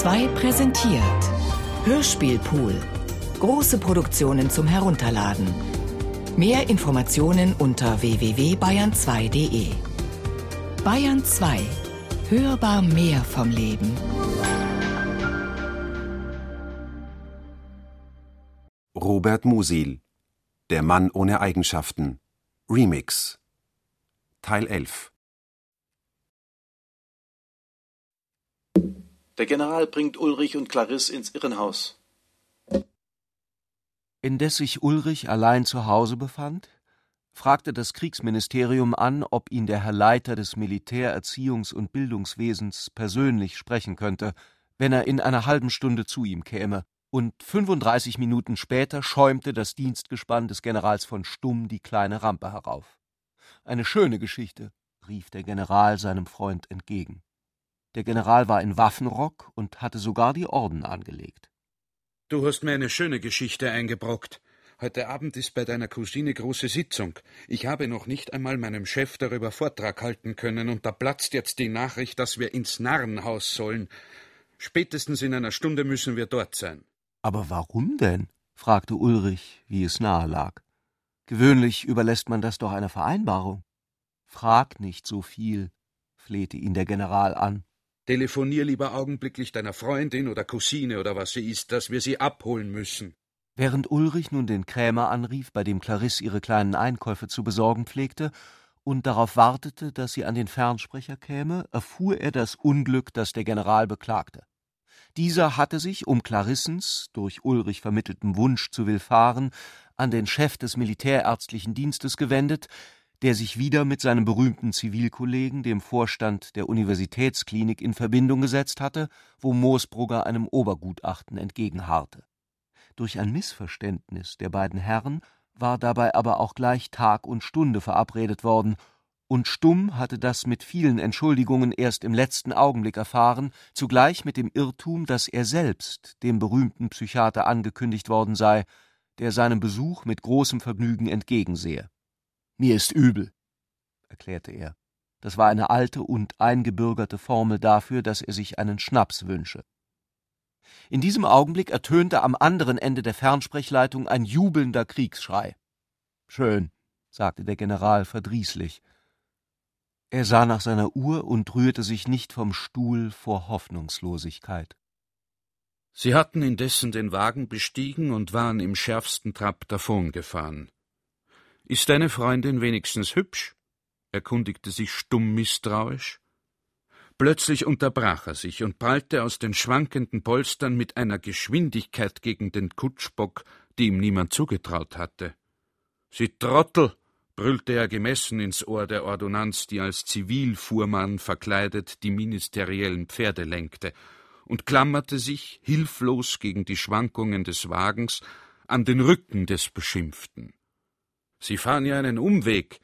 2 präsentiert Hörspielpool. Große Produktionen zum Herunterladen. Mehr Informationen unter www.bayern2.de. Bayern 2. Hörbar mehr vom Leben. Robert Musil Der Mann ohne Eigenschaften Remix Teil 11 Der General bringt Ulrich und Clarisse ins Irrenhaus. Indes sich Ulrich allein zu Hause befand, fragte das Kriegsministerium an, ob ihn der Herr Leiter des Militär-, Erziehungs- und Bildungswesens persönlich sprechen könnte, wenn er in einer halben Stunde zu ihm käme, und 35 Minuten später schäumte das Dienstgespann des Generals von Stumm die kleine Rampe herauf. Eine schöne Geschichte, rief der General seinem Freund entgegen. Der General war in Waffenrock und hatte sogar die Orden angelegt. Du hast mir eine schöne Geschichte eingebrockt. Heute Abend ist bei deiner Cousine große Sitzung. Ich habe noch nicht einmal meinem Chef darüber Vortrag halten können, und da platzt jetzt die Nachricht, dass wir ins Narrenhaus sollen. Spätestens in einer Stunde müssen wir dort sein. Aber warum denn? fragte Ulrich, wie es nahe lag. Gewöhnlich überlässt man das doch einer Vereinbarung. Frag nicht so viel, flehte ihn der General an. Telefonier lieber augenblicklich deiner Freundin oder Cousine oder was sie ist, dass wir sie abholen müssen. Während Ulrich nun den Krämer anrief, bei dem Clarisse ihre kleinen Einkäufe zu besorgen pflegte, und darauf wartete, dass sie an den Fernsprecher käme, erfuhr er das Unglück, das der General beklagte. Dieser hatte sich, um Clarissens, durch Ulrich vermitteltem Wunsch zu willfahren, an den Chef des militärärztlichen Dienstes gewendet, der sich wieder mit seinem berühmten Zivilkollegen, dem Vorstand der Universitätsklinik, in Verbindung gesetzt hatte, wo Moosbrugger einem Obergutachten entgegenharrte. Durch ein Missverständnis der beiden Herren war dabei aber auch gleich Tag und Stunde verabredet worden, und Stumm hatte das mit vielen Entschuldigungen erst im letzten Augenblick erfahren, zugleich mit dem Irrtum, dass er selbst dem berühmten Psychiater angekündigt worden sei, der seinem Besuch mit großem Vergnügen entgegensehe. Mir ist übel, erklärte er. Das war eine alte und eingebürgerte Formel dafür, dass er sich einen Schnaps wünsche. In diesem Augenblick ertönte am anderen Ende der Fernsprechleitung ein jubelnder Kriegsschrei. Schön, sagte der General verdrießlich. Er sah nach seiner Uhr und rührte sich nicht vom Stuhl vor Hoffnungslosigkeit. Sie hatten indessen den Wagen bestiegen und waren im schärfsten Trab davongefahren. Ist deine Freundin wenigstens hübsch? erkundigte sich stumm misstrauisch. Plötzlich unterbrach er sich und prallte aus den schwankenden Polstern mit einer Geschwindigkeit gegen den Kutschbock, die ihm niemand zugetraut hatte. Sie Trottel, brüllte er gemessen ins Ohr der Ordonnanz, die als Zivilfuhrmann verkleidet die ministeriellen Pferde lenkte, und klammerte sich, hilflos gegen die Schwankungen des Wagens, an den Rücken des Beschimpften. Sie fahren ja einen Umweg.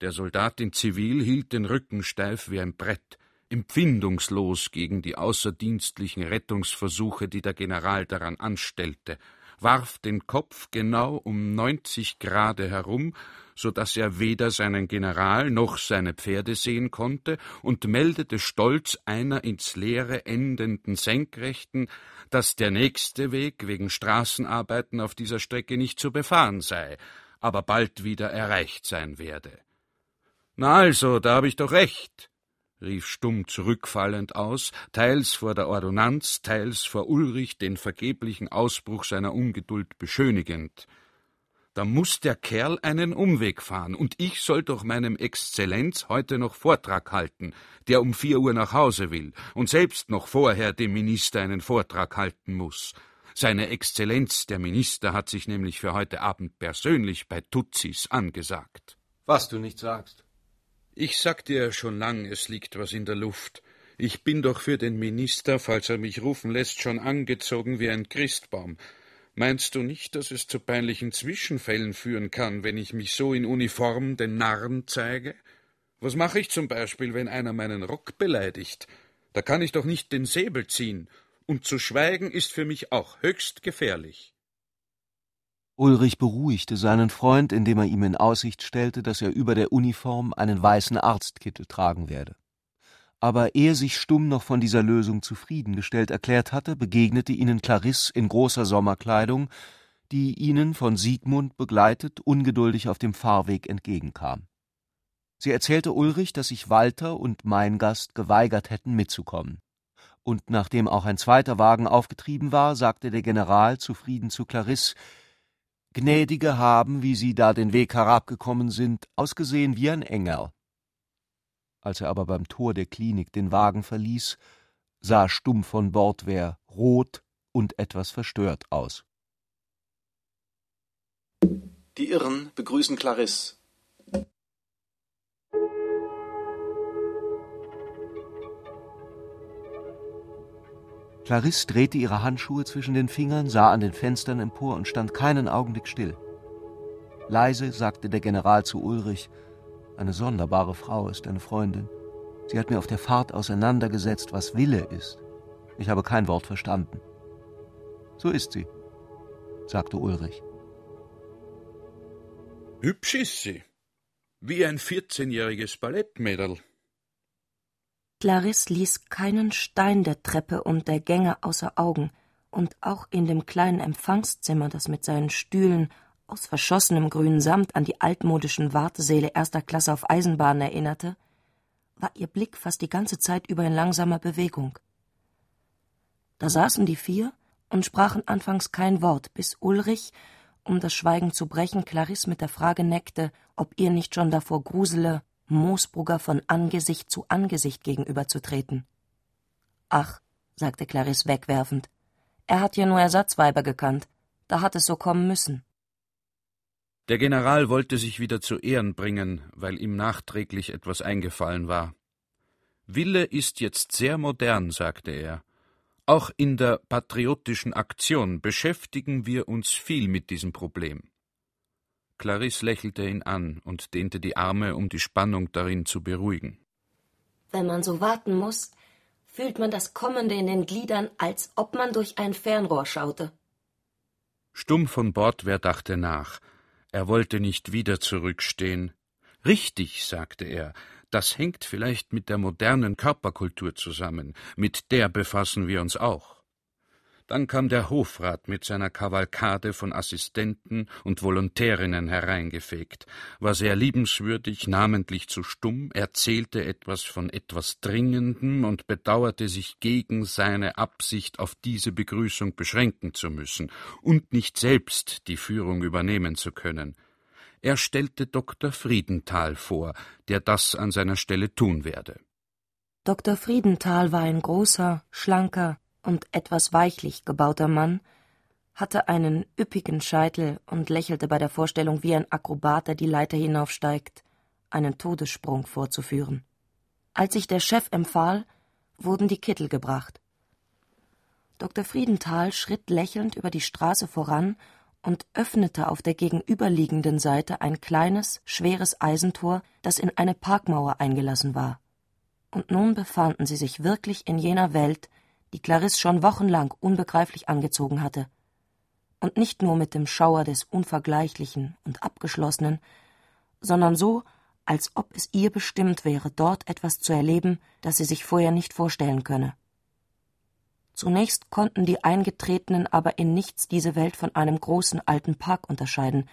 Der Soldat in Zivil hielt den Rücken steif wie ein Brett, empfindungslos gegen die außerdienstlichen Rettungsversuche, die der General daran anstellte, warf den Kopf genau um neunzig Grade herum, so dass er weder seinen General noch seine Pferde sehen konnte, und meldete stolz einer ins Leere endenden Senkrechten, dass der nächste Weg wegen Straßenarbeiten auf dieser Strecke nicht zu befahren sei, aber bald wieder erreicht sein werde. Na also, da hab ich doch recht, rief Stumm zurückfallend aus, teils vor der Ordonnanz, teils vor Ulrich den vergeblichen Ausbruch seiner Ungeduld beschönigend. Da muss der Kerl einen Umweg fahren, und ich soll doch meinem Exzellenz heute noch Vortrag halten, der um vier Uhr nach Hause will und selbst noch vorher dem Minister einen Vortrag halten muss. Seine Exzellenz, der Minister, hat sich nämlich für heute Abend persönlich bei Tutsis angesagt. Was du nicht sagst. Ich sag dir schon lang, es liegt was in der Luft. Ich bin doch für den Minister, falls er mich rufen lässt, schon angezogen wie ein Christbaum. Meinst du nicht, dass es zu peinlichen Zwischenfällen führen kann, wenn ich mich so in Uniform den Narren zeige? Was mache ich zum Beispiel, wenn einer meinen Rock beleidigt? Da kann ich doch nicht den Säbel ziehen und zu schweigen ist für mich auch höchst gefährlich. Ulrich beruhigte seinen Freund, indem er ihm in Aussicht stellte, dass er über der Uniform einen weißen Arztkittel tragen werde. aber er sich stumm noch von dieser Lösung zufriedengestellt erklärt hatte, begegnete ihnen Clarisse in großer Sommerkleidung, die ihnen von Siegmund begleitet ungeduldig auf dem Fahrweg entgegenkam. Sie erzählte Ulrich, dass sich Walter und mein Gast geweigert hätten, mitzukommen. Und nachdem auch ein zweiter Wagen aufgetrieben war, sagte der General zufrieden zu Clarisse, Gnädige haben, wie Sie da den Weg herabgekommen sind, ausgesehen wie ein Engel. Als er aber beim Tor der Klinik den Wagen verließ, sah Stumm von Bordwehr rot und etwas verstört aus. Die Irren begrüßen Clarisse. Clarisse drehte ihre Handschuhe zwischen den Fingern, sah an den Fenstern empor und stand keinen Augenblick still. Leise sagte der General zu Ulrich, eine sonderbare Frau ist deine Freundin. Sie hat mir auf der Fahrt auseinandergesetzt, was Wille ist. Ich habe kein Wort verstanden. So ist sie, sagte Ulrich. Hübsch ist sie. Wie ein vierzehnjähriges Ballettmädel. Clarisse ließ keinen Stein der Treppe und der Gänge außer Augen, und auch in dem kleinen Empfangszimmer, das mit seinen Stühlen aus verschossenem grünen Samt an die altmodischen Wartesäle erster Klasse auf Eisenbahnen erinnerte, war ihr Blick fast die ganze Zeit über in langsamer Bewegung. Da saßen die vier und sprachen anfangs kein Wort, bis Ulrich, um das Schweigen zu brechen, Clarisse mit der Frage neckte, ob ihr nicht schon davor grusele, Moosbrugger von Angesicht zu Angesicht gegenüberzutreten. Ach, sagte Clarisse wegwerfend, er hat ja nur Ersatzweiber gekannt, da hat es so kommen müssen. Der General wollte sich wieder zu Ehren bringen, weil ihm nachträglich etwas eingefallen war. Wille ist jetzt sehr modern, sagte er. Auch in der patriotischen Aktion beschäftigen wir uns viel mit diesem Problem. Clarisse lächelte ihn an und dehnte die Arme, um die Spannung darin zu beruhigen. Wenn man so warten muss, fühlt man das Kommende in den Gliedern, als ob man durch ein Fernrohr schaute. Stumm von Bordwehr dachte nach. Er wollte nicht wieder zurückstehen. Richtig, sagte er, das hängt vielleicht mit der modernen Körperkultur zusammen, mit der befassen wir uns auch. Dann kam der Hofrat mit seiner Kavalkade von Assistenten und Volontärinnen hereingefegt, war sehr liebenswürdig, namentlich zu stumm, erzählte etwas von etwas Dringendem und bedauerte sich gegen seine Absicht, auf diese Begrüßung beschränken zu müssen und nicht selbst die Führung übernehmen zu können. Er stellte Dr. Friedenthal vor, der das an seiner Stelle tun werde. Dr. Friedenthal war ein großer, schlanker, und etwas weichlich gebauter Mann, hatte einen üppigen Scheitel und lächelte bei der Vorstellung wie ein Akrobat, der die Leiter hinaufsteigt, einen Todessprung vorzuführen. Als sich der Chef empfahl, wurden die Kittel gebracht. Dr. Friedenthal schritt lächelnd über die Straße voran und öffnete auf der gegenüberliegenden Seite ein kleines, schweres Eisentor, das in eine Parkmauer eingelassen war. Und nun befanden sie sich wirklich in jener Welt, die Clarisse schon wochenlang unbegreiflich angezogen hatte. Und nicht nur mit dem Schauer des Unvergleichlichen und Abgeschlossenen, sondern so, als ob es ihr bestimmt wäre, dort etwas zu erleben, das sie sich vorher nicht vorstellen könne. Zunächst konnten die Eingetretenen aber in nichts diese Welt von einem großen alten Park unterscheiden,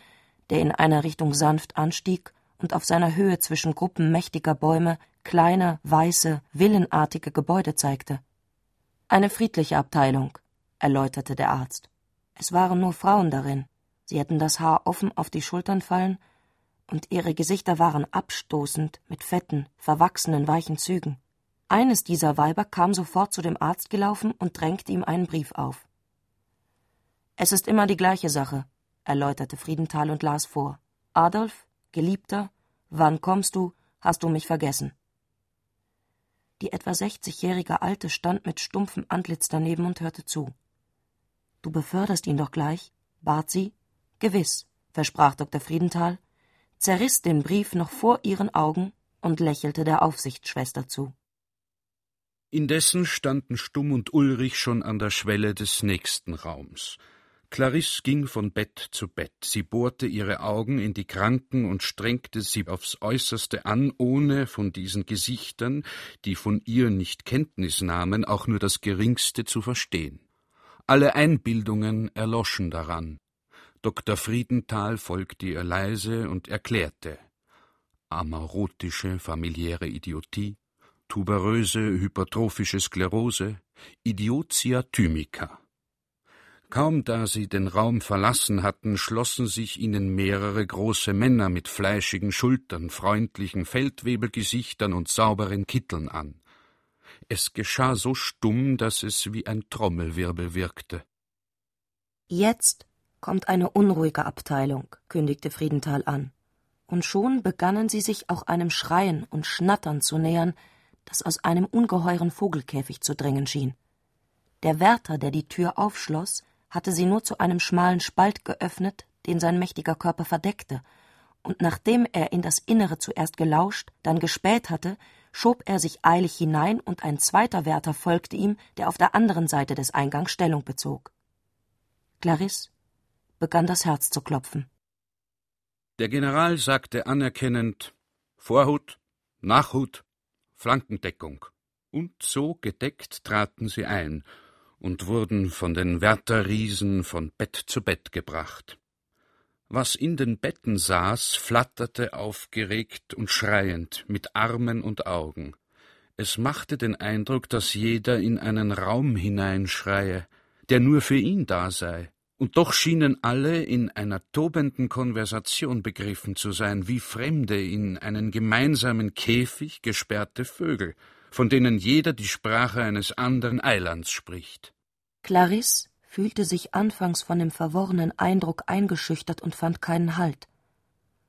der in einer Richtung sanft anstieg und auf seiner Höhe zwischen Gruppen mächtiger Bäume kleine, weiße, villenartige Gebäude zeigte. Eine friedliche Abteilung, erläuterte der Arzt. Es waren nur Frauen darin. Sie hätten das Haar offen auf die Schultern fallen, und ihre Gesichter waren abstoßend mit fetten, verwachsenen, weichen Zügen. Eines dieser Weiber kam sofort zu dem Arzt gelaufen und drängte ihm einen Brief auf. Es ist immer die gleiche Sache, erläuterte Friedenthal und las vor. Adolf, Geliebter, wann kommst du? Hast du mich vergessen? Die etwa sechzigjährige Alte stand mit stumpfem Antlitz daneben und hörte zu. Du beförderst ihn doch gleich? bat sie. Gewiss, versprach Dr. Friedenthal, zerriss den Brief noch vor ihren Augen und lächelte der Aufsichtsschwester zu. Indessen standen Stumm und Ulrich schon an der Schwelle des nächsten Raums. Clarisse ging von Bett zu Bett. Sie bohrte ihre Augen in die Kranken und strengte sie aufs äußerste an, ohne von diesen Gesichtern, die von ihr nicht Kenntnis nahmen, auch nur das geringste zu verstehen. Alle Einbildungen erloschen daran. Dr. Friedenthal folgte ihr leise und erklärte amarotische familiäre Idiotie, tuberöse hypertrophische Sklerose, Idiotia thymica. Kaum da sie den Raum verlassen hatten, schlossen sich ihnen mehrere große Männer mit fleischigen Schultern, freundlichen Feldwebelgesichtern und sauberen Kitteln an. Es geschah so stumm, dass es wie ein Trommelwirbel wirkte. Jetzt kommt eine unruhige Abteilung, kündigte Friedenthal an. Und schon begannen sie sich auch einem Schreien und Schnattern zu nähern, das aus einem ungeheuren Vogelkäfig zu dringen schien. Der Wärter, der die Tür aufschloss, hatte sie nur zu einem schmalen Spalt geöffnet, den sein mächtiger Körper verdeckte, und nachdem er in das Innere zuerst gelauscht, dann gespäht hatte, schob er sich eilig hinein, und ein zweiter Wärter folgte ihm, der auf der anderen Seite des Eingangs Stellung bezog. Clarisse begann das Herz zu klopfen. Der General sagte anerkennend Vorhut, Nachhut, Flankendeckung. Und so gedeckt traten sie ein, und wurden von den Wärterriesen von Bett zu Bett gebracht. Was in den Betten saß, flatterte aufgeregt und schreiend mit Armen und Augen. Es machte den Eindruck, dass jeder in einen Raum hineinschreie, der nur für ihn da sei, und doch schienen alle in einer tobenden Konversation begriffen zu sein, wie Fremde in einen gemeinsamen Käfig gesperrte Vögel, von denen jeder die Sprache eines anderen Eilands spricht. Clarisse fühlte sich anfangs von dem verworrenen Eindruck eingeschüchtert und fand keinen Halt.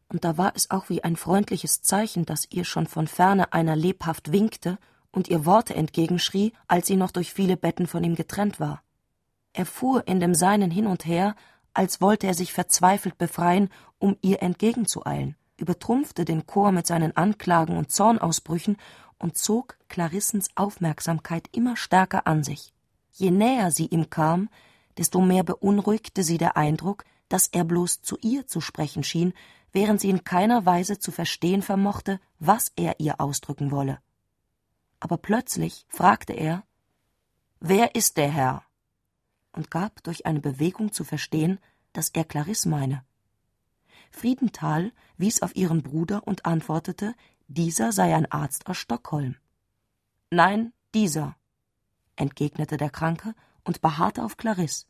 Und da war es auch wie ein freundliches Zeichen, dass ihr schon von ferne einer lebhaft winkte und ihr Worte entgegenschrie, als sie noch durch viele Betten von ihm getrennt war. Er fuhr in dem Seinen hin und her, als wollte er sich verzweifelt befreien, um ihr entgegenzueilen, übertrumpfte den Chor mit seinen Anklagen und Zornausbrüchen und zog Clarissens Aufmerksamkeit immer stärker an sich. Je näher sie ihm kam, desto mehr beunruhigte sie der Eindruck, dass er bloß zu ihr zu sprechen schien, während sie in keiner Weise zu verstehen vermochte, was er ihr ausdrücken wolle. Aber plötzlich fragte er Wer ist der Herr? und gab durch eine Bewegung zu verstehen, dass er Clarisse meine. Friedenthal wies auf ihren Bruder und antwortete, dieser sei ein Arzt aus Stockholm. Nein, dieser, entgegnete der Kranke und beharrte auf Clarisse.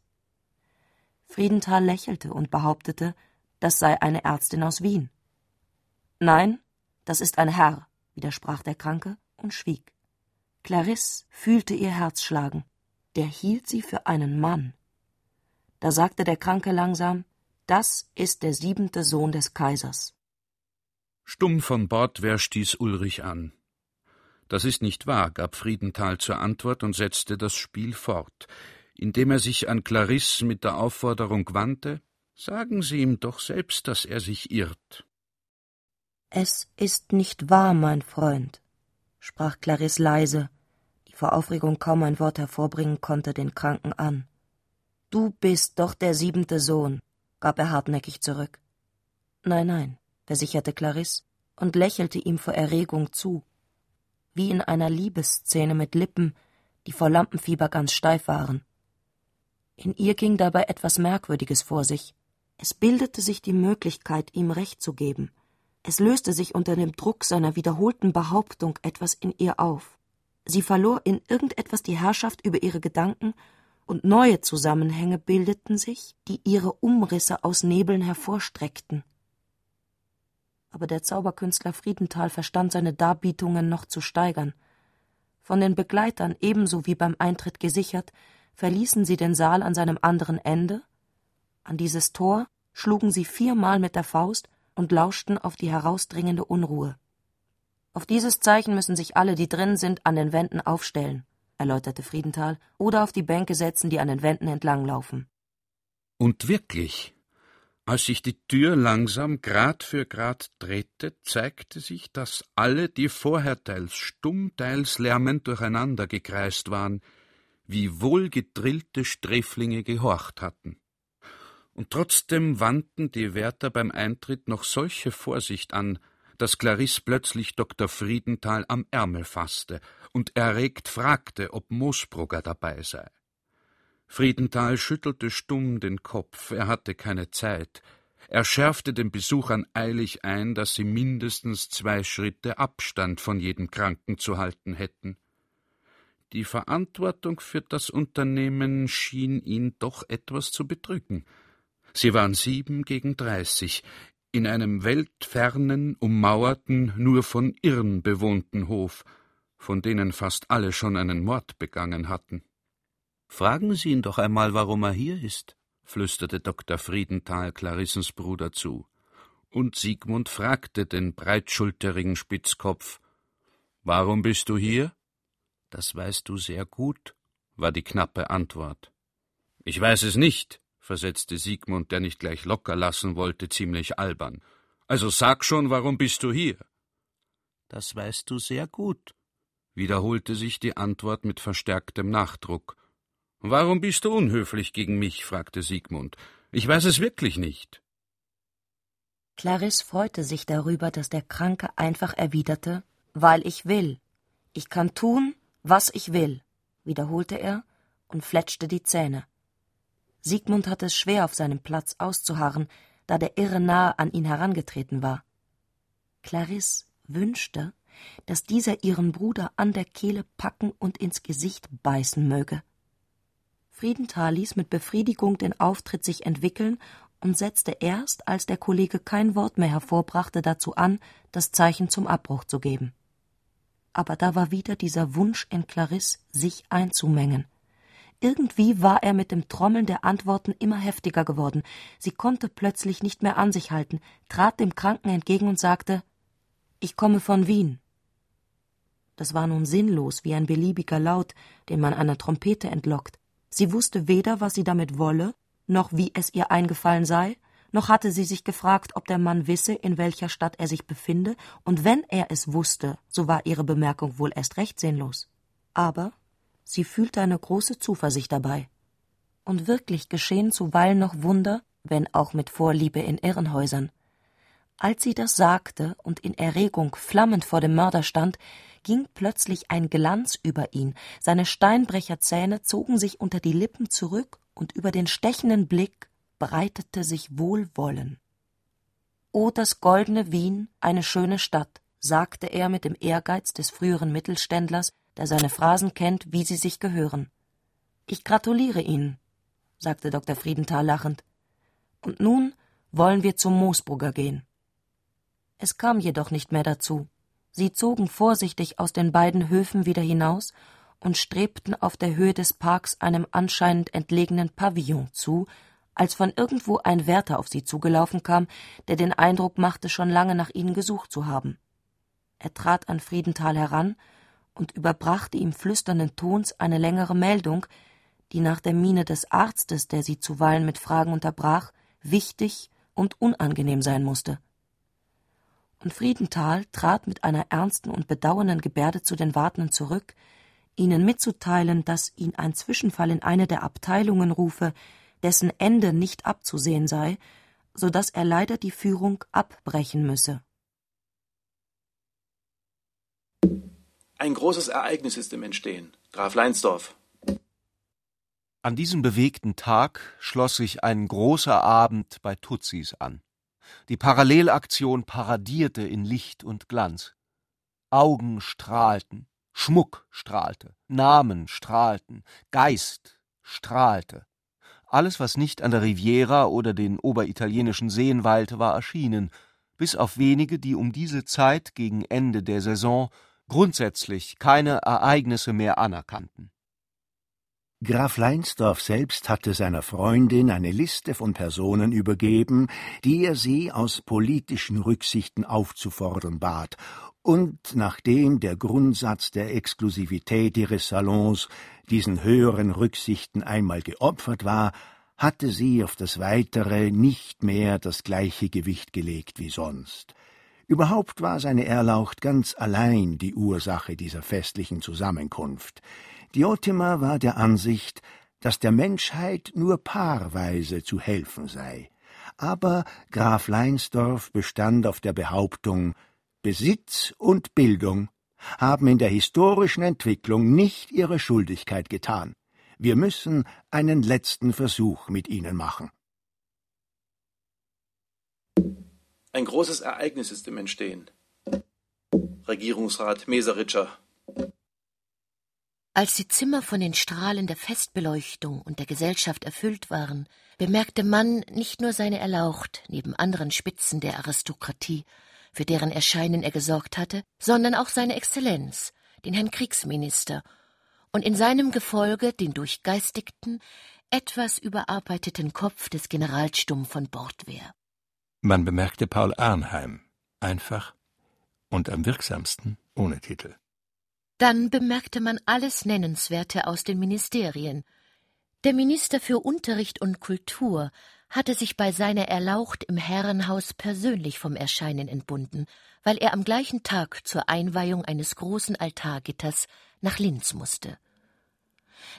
Friedenthal lächelte und behauptete, das sei eine Ärztin aus Wien. Nein, das ist ein Herr, widersprach der Kranke und schwieg. Clarisse fühlte ihr Herz schlagen. Der hielt sie für einen Mann. Da sagte der Kranke langsam, das ist der siebente Sohn des Kaisers. Stumm von Bordwehr stieß Ulrich an. Das ist nicht wahr, gab Friedenthal zur Antwort und setzte das Spiel fort, indem er sich an Clarisse mit der Aufforderung wandte Sagen Sie ihm doch selbst, dass er sich irrt. Es ist nicht wahr, mein Freund, sprach Clarisse leise, die vor Aufregung kaum ein Wort hervorbringen konnte, den Kranken an. Du bist doch der siebente Sohn, gab er hartnäckig zurück. Nein, nein, versicherte Clarisse und lächelte ihm vor Erregung zu wie in einer Liebesszene mit Lippen, die vor Lampenfieber ganz steif waren. In ihr ging dabei etwas Merkwürdiges vor sich. Es bildete sich die Möglichkeit, ihm Recht zu geben. Es löste sich unter dem Druck seiner wiederholten Behauptung etwas in ihr auf. Sie verlor in irgendetwas die Herrschaft über ihre Gedanken, und neue Zusammenhänge bildeten sich, die ihre Umrisse aus Nebeln hervorstreckten aber der Zauberkünstler Friedenthal verstand seine Darbietungen noch zu steigern. Von den Begleitern ebenso wie beim Eintritt gesichert, verließen sie den Saal an seinem anderen Ende. An dieses Tor schlugen sie viermal mit der Faust und lauschten auf die herausdringende Unruhe. Auf dieses Zeichen müssen sich alle, die drin sind, an den Wänden aufstellen, erläuterte Friedenthal, oder auf die Bänke setzen, die an den Wänden entlanglaufen. Und wirklich, als sich die Tür langsam Grad für Grad drehte, zeigte sich, dass alle, die vorher teils stumm, teils lärmend durcheinander gekreist waren, wie wohlgedrillte Sträflinge gehorcht hatten. und trotzdem wandten die Wärter beim Eintritt noch solche Vorsicht an, dass Clarisse plötzlich Dr. Friedenthal am Ärmel fasste und erregt fragte, ob Moosbrugger dabei sei. Friedenthal schüttelte stumm den Kopf, er hatte keine Zeit. Er schärfte den Besuchern eilig ein, dass sie mindestens zwei Schritte Abstand von jedem Kranken zu halten hätten. Die Verantwortung für das Unternehmen schien ihn doch etwas zu bedrücken. Sie waren sieben gegen dreißig, in einem weltfernen, ummauerten, nur von Irren bewohnten Hof, von denen fast alle schon einen Mord begangen hatten. Fragen Sie ihn doch einmal, warum er hier ist, flüsterte Dr. Friedenthal Clarissens Bruder zu. Und Siegmund fragte den breitschulterigen Spitzkopf Warum bist du hier? Das weißt du sehr gut, war die knappe Antwort. Ich weiß es nicht, versetzte Siegmund, der nicht gleich locker lassen wollte, ziemlich albern. Also sag schon, warum bist du hier? Das weißt du sehr gut, wiederholte sich die Antwort mit verstärktem Nachdruck. Warum bist du unhöflich gegen mich? fragte Siegmund. Ich weiß es wirklich nicht. Clarisse freute sich darüber, dass der Kranke einfach erwiderte, weil ich will. Ich kann tun, was ich will, wiederholte er und fletschte die Zähne. Siegmund hatte es schwer, auf seinem Platz auszuharren, da der Irre nahe an ihn herangetreten war. Clarisse wünschte, dass dieser ihren Bruder an der Kehle packen und ins Gesicht beißen möge. Friedenthal ließ mit Befriedigung den Auftritt sich entwickeln und setzte erst, als der Kollege kein Wort mehr hervorbrachte, dazu an, das Zeichen zum Abbruch zu geben. Aber da war wieder dieser Wunsch in Clarisse, sich einzumengen. Irgendwie war er mit dem Trommeln der Antworten immer heftiger geworden. Sie konnte plötzlich nicht mehr an sich halten, trat dem Kranken entgegen und sagte Ich komme von Wien. Das war nun sinnlos wie ein beliebiger Laut, den man einer Trompete entlockt. Sie wusste weder, was sie damit wolle, noch wie es ihr eingefallen sei, noch hatte sie sich gefragt, ob der Mann wisse, in welcher Stadt er sich befinde, und wenn er es wusste, so war ihre Bemerkung wohl erst recht sinnlos. Aber Sie fühlte eine große Zuversicht dabei. Und wirklich geschehen zuweilen noch Wunder, wenn auch mit Vorliebe in Irrenhäusern. Als sie das sagte und in Erregung flammend vor dem Mörder stand, ging plötzlich ein Glanz über ihn, seine Steinbrecherzähne zogen sich unter die Lippen zurück und über den stechenden Blick breitete sich Wohlwollen. O das goldene Wien, eine schöne Stadt, sagte er mit dem Ehrgeiz des früheren Mittelständlers, der seine Phrasen kennt, wie sie sich gehören. Ich gratuliere Ihnen, sagte Dr. Friedenthal lachend. Und nun wollen wir zum Moosbrugger gehen. Es kam jedoch nicht mehr dazu. Sie zogen vorsichtig aus den beiden Höfen wieder hinaus und strebten auf der Höhe des Parks einem anscheinend entlegenen Pavillon zu, als von irgendwo ein Wärter auf sie zugelaufen kam, der den Eindruck machte, schon lange nach ihnen gesucht zu haben. Er trat an Friedenthal heran und überbrachte ihm flüsternden Tons eine längere Meldung, die nach der Miene des Arztes, der sie zuweilen mit Fragen unterbrach, wichtig und unangenehm sein musste. Und Friedenthal trat mit einer ernsten und bedauernden Gebärde zu den Wartenden zurück, ihnen mitzuteilen, dass ihn ein Zwischenfall in eine der Abteilungen rufe, dessen Ende nicht abzusehen sei, so dass er leider die Führung abbrechen müsse. Ein großes Ereignis ist im Entstehen. Graf Leinsdorf. An diesem bewegten Tag schloss sich ein großer Abend bei Tutsis an. Die Parallelaktion paradierte in Licht und Glanz. Augen strahlten, Schmuck strahlte, Namen strahlten, Geist strahlte. Alles, was nicht an der Riviera oder den oberitalienischen Seen weilte, war erschienen, bis auf wenige, die um diese Zeit gegen Ende der Saison grundsätzlich keine Ereignisse mehr anerkannten. Graf Leinsdorf selbst hatte seiner Freundin eine Liste von Personen übergeben, die er sie aus politischen Rücksichten aufzufordern bat, und nachdem der Grundsatz der Exklusivität ihres Salons diesen höheren Rücksichten einmal geopfert war, hatte sie auf das Weitere nicht mehr das gleiche Gewicht gelegt wie sonst. Überhaupt war seine Erlaucht ganz allein die Ursache dieser festlichen Zusammenkunft. Diotima war der Ansicht, dass der Menschheit nur paarweise zu helfen sei. Aber Graf Leinsdorf bestand auf der Behauptung, Besitz und Bildung haben in der historischen Entwicklung nicht ihre Schuldigkeit getan. Wir müssen einen letzten Versuch mit ihnen machen. Ein großes Ereignis ist im Entstehen. Regierungsrat Meseritscher. Als die Zimmer von den Strahlen der Festbeleuchtung und der Gesellschaft erfüllt waren, bemerkte man nicht nur seine Erlaucht neben anderen Spitzen der Aristokratie, für deren Erscheinen er gesorgt hatte, sondern auch seine Exzellenz, den Herrn Kriegsminister, und in seinem Gefolge den durchgeistigten, etwas überarbeiteten Kopf des Generalstumm von Bordwehr. Man bemerkte Paul Arnheim, einfach und am wirksamsten ohne Titel. Dann bemerkte man alles Nennenswerte aus den Ministerien. Der Minister für Unterricht und Kultur hatte sich bei seiner Erlaucht im Herrenhaus persönlich vom Erscheinen entbunden, weil er am gleichen Tag zur Einweihung eines großen Altargitters nach Linz musste.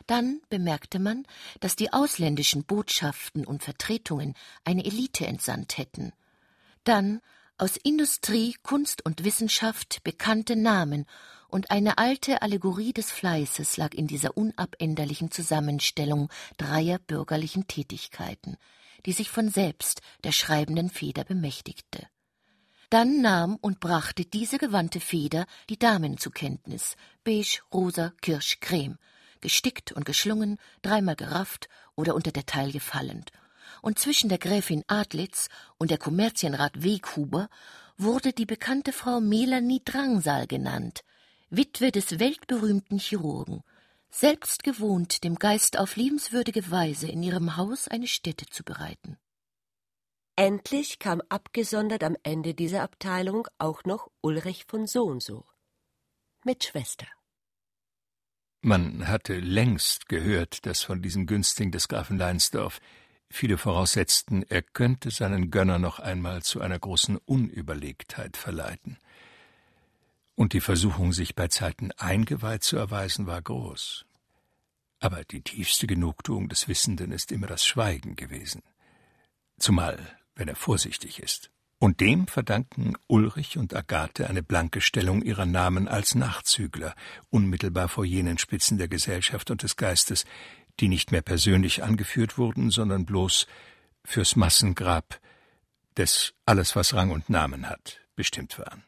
Dann bemerkte man, dass die ausländischen Botschaften und Vertretungen eine Elite entsandt hätten. Dann aus Industrie, Kunst und Wissenschaft bekannte Namen und eine alte Allegorie des Fleißes lag in dieser unabänderlichen Zusammenstellung dreier bürgerlichen Tätigkeiten, die sich von selbst der schreibenden Feder bemächtigte. Dann nahm und brachte diese gewandte Feder die Damen zur Kenntnis, beige, rosa, kirsch, creme, gestickt und geschlungen, dreimal gerafft oder unter der Taille fallend. Und zwischen der Gräfin Adlitz und der Kommerzienrat Weghuber wurde die bekannte Frau Melanie Drangsal genannt, Witwe des weltberühmten Chirurgen, selbst gewohnt, dem Geist auf liebenswürdige Weise in ihrem Haus eine Stätte zu bereiten. Endlich kam abgesondert am Ende dieser Abteilung auch noch Ulrich von Sohnso mit Schwester. Man hatte längst gehört, dass von diesem Günstling des Grafen Leinsdorf viele voraussetzten, er könnte seinen Gönner noch einmal zu einer großen Unüberlegtheit verleiten und die Versuchung, sich bei Zeiten eingeweiht zu erweisen, war groß. Aber die tiefste Genugtuung des Wissenden ist immer das Schweigen gewesen, zumal wenn er vorsichtig ist. Und dem verdanken Ulrich und Agathe eine blanke Stellung ihrer Namen als Nachzügler, unmittelbar vor jenen Spitzen der Gesellschaft und des Geistes, die nicht mehr persönlich angeführt wurden, sondern bloß fürs Massengrab des alles, was Rang und Namen hat, bestimmt waren.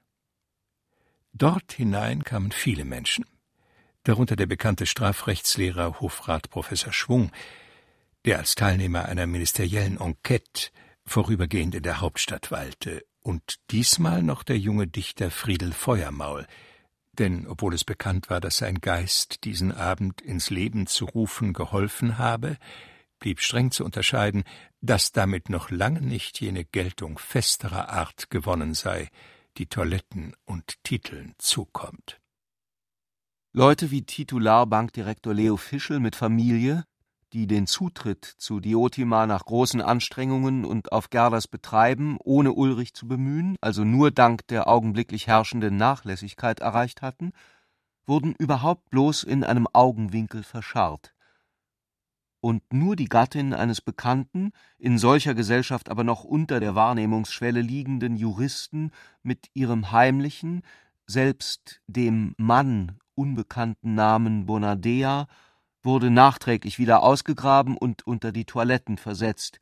Dort hinein kamen viele Menschen, darunter der bekannte Strafrechtslehrer Hofrat Professor Schwung, der als Teilnehmer einer ministeriellen Enquete vorübergehend in der Hauptstadt weilte, und diesmal noch der junge Dichter Friedel Feuermaul, denn obwohl es bekannt war, dass sein Geist diesen Abend ins Leben zu rufen geholfen habe, blieb streng zu unterscheiden, dass damit noch lange nicht jene Geltung festerer Art gewonnen sei, die Toiletten und Titeln zukommt. Leute wie Titularbankdirektor Leo Fischel mit Familie, die den Zutritt zu Diotima nach großen Anstrengungen und auf Gerders Betreiben ohne Ulrich zu bemühen, also nur dank der augenblicklich herrschenden Nachlässigkeit erreicht hatten, wurden überhaupt bloß in einem Augenwinkel verscharrt und nur die Gattin eines bekannten, in solcher Gesellschaft aber noch unter der Wahrnehmungsschwelle liegenden Juristen mit ihrem heimlichen, selbst dem Mann unbekannten Namen Bonadea wurde nachträglich wieder ausgegraben und unter die Toiletten versetzt,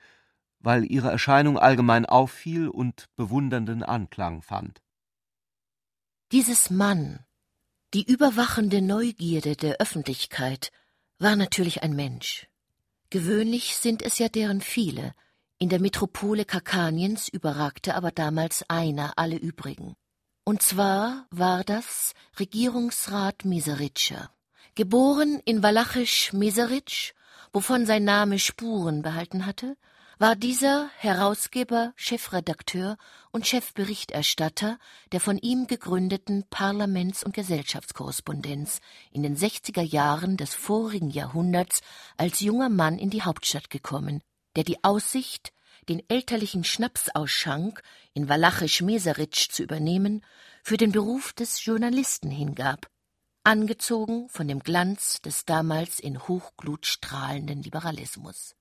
weil ihre Erscheinung allgemein auffiel und bewundernden Anklang fand. Dieses Mann, die überwachende Neugierde der Öffentlichkeit, war natürlich ein Mensch. Gewöhnlich sind es ja deren viele. In der Metropole Kakaniens überragte aber damals einer alle übrigen. Und zwar war das Regierungsrat Meseritscher. Geboren in Walachisch Meseritsch, wovon sein Name Spuren behalten hatte, war dieser Herausgeber, Chefredakteur und Chefberichterstatter der von ihm gegründeten Parlaments- und Gesellschaftskorrespondenz in den 60er Jahren des vorigen Jahrhunderts als junger Mann in die Hauptstadt gekommen, der die Aussicht, den elterlichen Schnapsausschank in Walachisch Meseritsch zu übernehmen, für den Beruf des Journalisten hingab angezogen von dem Glanz des damals in Hochglut strahlenden Liberalismus.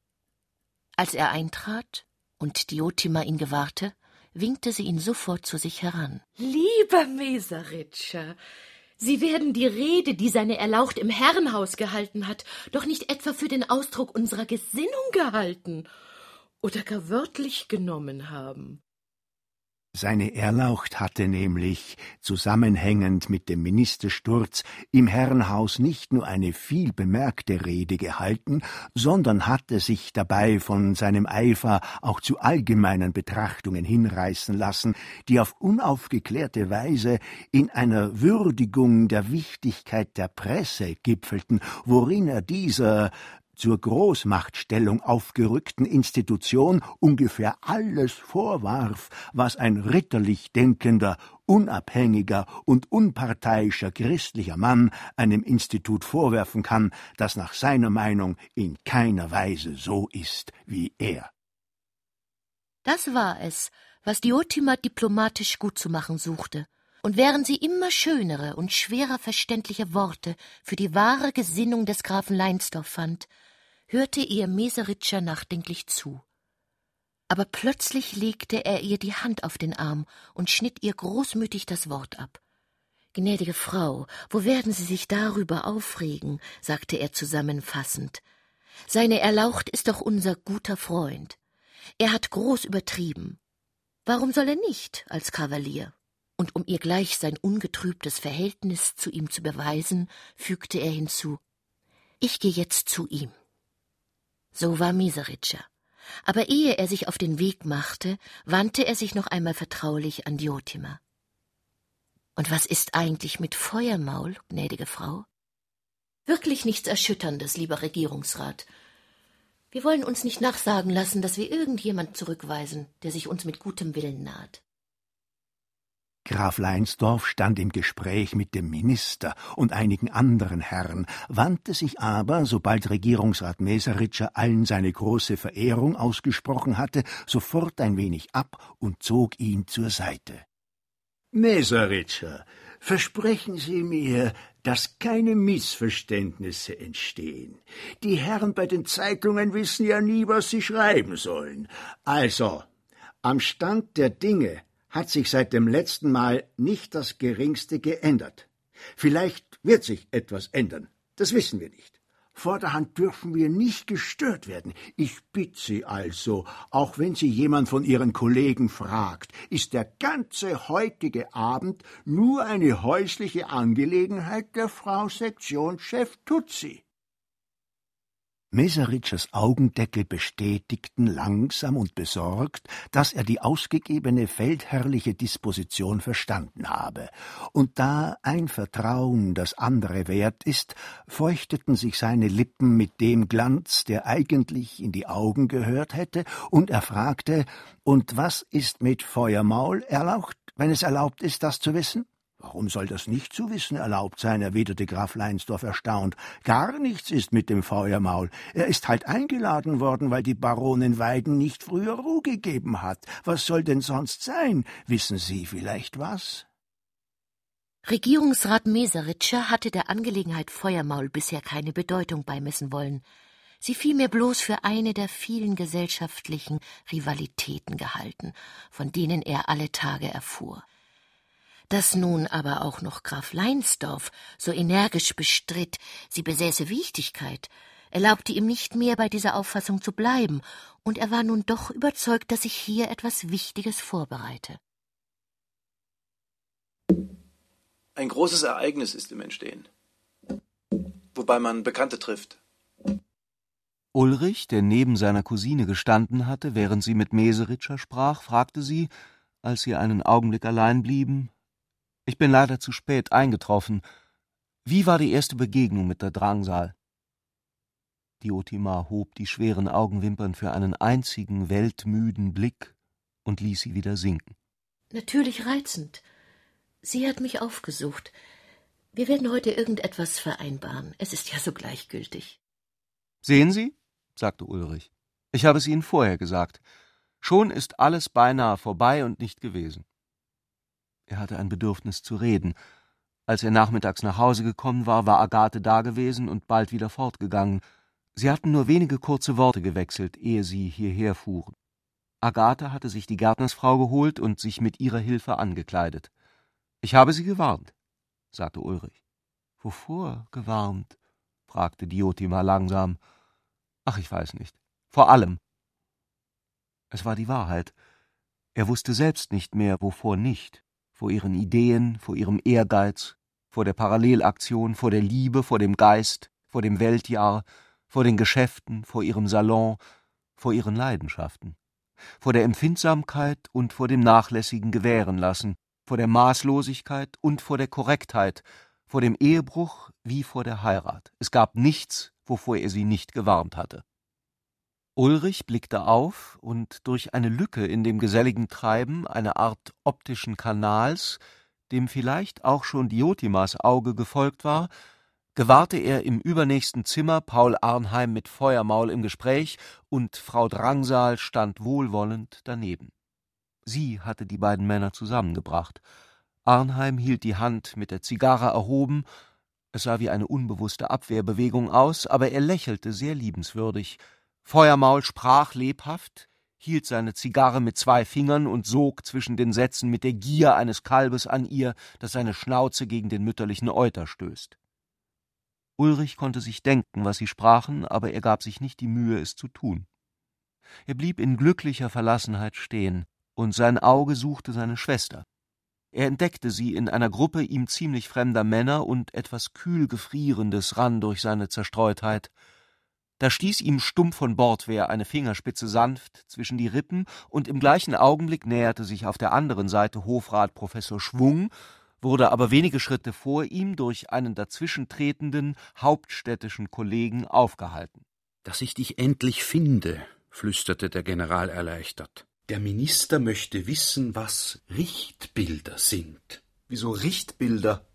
Als er eintrat und Diotima ihn gewahrte, winkte sie ihn sofort zu sich heran. Lieber Meseritscher, Sie werden die Rede, die seine Erlaucht im Herrenhaus gehalten hat, doch nicht etwa für den Ausdruck unserer Gesinnung gehalten oder gar wörtlich genommen haben. Seine Erlaucht hatte nämlich, zusammenhängend mit dem Ministersturz, im Herrenhaus nicht nur eine viel bemerkte Rede gehalten, sondern hatte sich dabei von seinem Eifer auch zu allgemeinen Betrachtungen hinreißen lassen, die auf unaufgeklärte Weise in einer Würdigung der Wichtigkeit der Presse gipfelten, worin er dieser zur Großmachtstellung aufgerückten Institution ungefähr alles vorwarf, was ein ritterlich denkender, unabhängiger und unparteiischer christlicher Mann einem Institut vorwerfen kann, das nach seiner Meinung in keiner Weise so ist wie er. Das war es, was Diotima diplomatisch gut zu machen suchte. Und während sie immer schönere und schwerer verständliche Worte für die wahre Gesinnung des Grafen Leinsdorf fand, hörte ihr Meseritscher nachdenklich zu. Aber plötzlich legte er ihr die Hand auf den Arm und schnitt ihr großmütig das Wort ab. Gnädige Frau, wo werden Sie sich darüber aufregen? sagte er zusammenfassend. Seine Erlaucht ist doch unser guter Freund. Er hat groß übertrieben. Warum soll er nicht als Kavalier? Und um ihr gleich sein ungetrübtes Verhältnis zu ihm zu beweisen, fügte er hinzu Ich gehe jetzt zu ihm. So war Meseritscher. Aber ehe er sich auf den Weg machte, wandte er sich noch einmal vertraulich an Diotima. Und was ist eigentlich mit Feuermaul, gnädige Frau? Wirklich nichts Erschütterndes, lieber Regierungsrat. Wir wollen uns nicht nachsagen lassen, dass wir irgendjemand zurückweisen, der sich uns mit gutem Willen naht. Graf Leinsdorf stand im Gespräch mit dem Minister und einigen anderen Herren, wandte sich aber, sobald Regierungsrat Meseritscher allen seine große Verehrung ausgesprochen hatte, sofort ein wenig ab und zog ihn zur Seite. Meseritscher, versprechen Sie mir, dass keine Missverständnisse entstehen. Die Herren bei den Zeitungen wissen ja nie, was sie schreiben sollen. Also, am Stand der Dinge hat sich seit dem letzten Mal nicht das geringste geändert. Vielleicht wird sich etwas ändern, das wissen wir nicht. Vorderhand dürfen wir nicht gestört werden. Ich bitte Sie also, auch wenn Sie jemand von Ihren Kollegen fragt, ist der ganze heutige Abend nur eine häusliche Angelegenheit der Frau Sektionschef Tutsi. Meseritschs Augendeckel bestätigten langsam und besorgt, dass er die ausgegebene feldherrliche Disposition verstanden habe, und da ein Vertrauen das andere wert ist, feuchteten sich seine Lippen mit dem Glanz, der eigentlich in die Augen gehört hätte, und er fragte Und was ist mit Feuermaul erlaucht, wenn es erlaubt ist, das zu wissen? Warum soll das nicht zu wissen erlaubt sein? erwiderte Graf Leinsdorf erstaunt. Gar nichts ist mit dem Feuermaul. Er ist halt eingeladen worden, weil die Baronin Weiden nicht früher Ruhe gegeben hat. Was soll denn sonst sein? Wissen Sie vielleicht was? Regierungsrat Meseritscher hatte der Angelegenheit Feuermaul bisher keine Bedeutung beimessen wollen. Sie fiel mir bloß für eine der vielen gesellschaftlichen Rivalitäten gehalten, von denen er alle Tage erfuhr. Dass nun aber auch noch Graf Leinsdorf so energisch bestritt, sie besäße Wichtigkeit, erlaubte ihm nicht mehr bei dieser Auffassung zu bleiben, und er war nun doch überzeugt, dass sich hier etwas Wichtiges vorbereite. Ein großes Ereignis ist im Entstehen, wobei man Bekannte trifft. Ulrich, der neben seiner Cousine gestanden hatte, während sie mit Meseritscher sprach, fragte sie, als sie einen Augenblick allein blieben, ich bin leider zu spät eingetroffen. Wie war die erste Begegnung mit der Drangsal? Diotima hob die schweren Augenwimpern für einen einzigen weltmüden Blick und ließ sie wieder sinken. Natürlich reizend. Sie hat mich aufgesucht. Wir werden heute irgendetwas vereinbaren. Es ist ja so gleichgültig. Sehen Sie, sagte Ulrich, ich habe es Ihnen vorher gesagt. Schon ist alles beinahe vorbei und nicht gewesen. Er hatte ein Bedürfnis zu reden, Als er nachmittags nach Hause gekommen war, war Agathe dagewesen und bald wieder fortgegangen. Sie hatten nur wenige kurze Worte gewechselt, ehe sie hierher fuhren. Agathe hatte sich die Gärtnersfrau geholt und sich mit ihrer Hilfe angekleidet. Ich habe sie gewarnt, sagte Ulrich. Wovor gewarnt? fragte Diotima langsam. Ach, ich weiß nicht. Vor allem. Es war die Wahrheit. Er wusste selbst nicht mehr, wovor nicht. Vor ihren Ideen, vor ihrem Ehrgeiz, vor der Parallelaktion, vor der Liebe, vor dem Geist, vor dem Weltjahr, vor den Geschäften, vor ihrem Salon, vor ihren Leidenschaften, vor der Empfindsamkeit und vor dem nachlässigen Gewährenlassen, vor der Maßlosigkeit und vor der Korrektheit, vor dem Ehebruch wie vor der Heirat. Es gab nichts, wovor er sie nicht gewarnt hatte. Ulrich blickte auf, und durch eine Lücke in dem geselligen Treiben, eine Art optischen Kanals, dem vielleicht auch schon Diotimas Auge gefolgt war, gewahrte er im übernächsten Zimmer Paul Arnheim mit Feuermaul im Gespräch, und Frau Drangsal stand wohlwollend daneben. Sie hatte die beiden Männer zusammengebracht. Arnheim hielt die Hand mit der Zigarre erhoben, es sah wie eine unbewusste Abwehrbewegung aus, aber er lächelte sehr liebenswürdig, Feuermaul sprach lebhaft, hielt seine Zigarre mit zwei Fingern und sog zwischen den Sätzen mit der Gier eines Kalbes an ihr, das seine Schnauze gegen den mütterlichen Euter stößt. Ulrich konnte sich denken, was sie sprachen, aber er gab sich nicht die Mühe, es zu tun. Er blieb in glücklicher Verlassenheit stehen, und sein Auge suchte seine Schwester. Er entdeckte sie in einer Gruppe ihm ziemlich fremder Männer, und etwas kühl Gefrierendes rann durch seine Zerstreutheit. Da stieß ihm stumpf von Bordwehr eine Fingerspitze sanft zwischen die Rippen, und im gleichen Augenblick näherte sich auf der anderen Seite Hofrat Professor Schwung, wurde aber wenige Schritte vor ihm durch einen dazwischentretenden hauptstädtischen Kollegen aufgehalten. Dass ich dich endlich finde, flüsterte der General erleichtert. Der Minister möchte wissen, was Richtbilder sind. Wieso Richtbilder?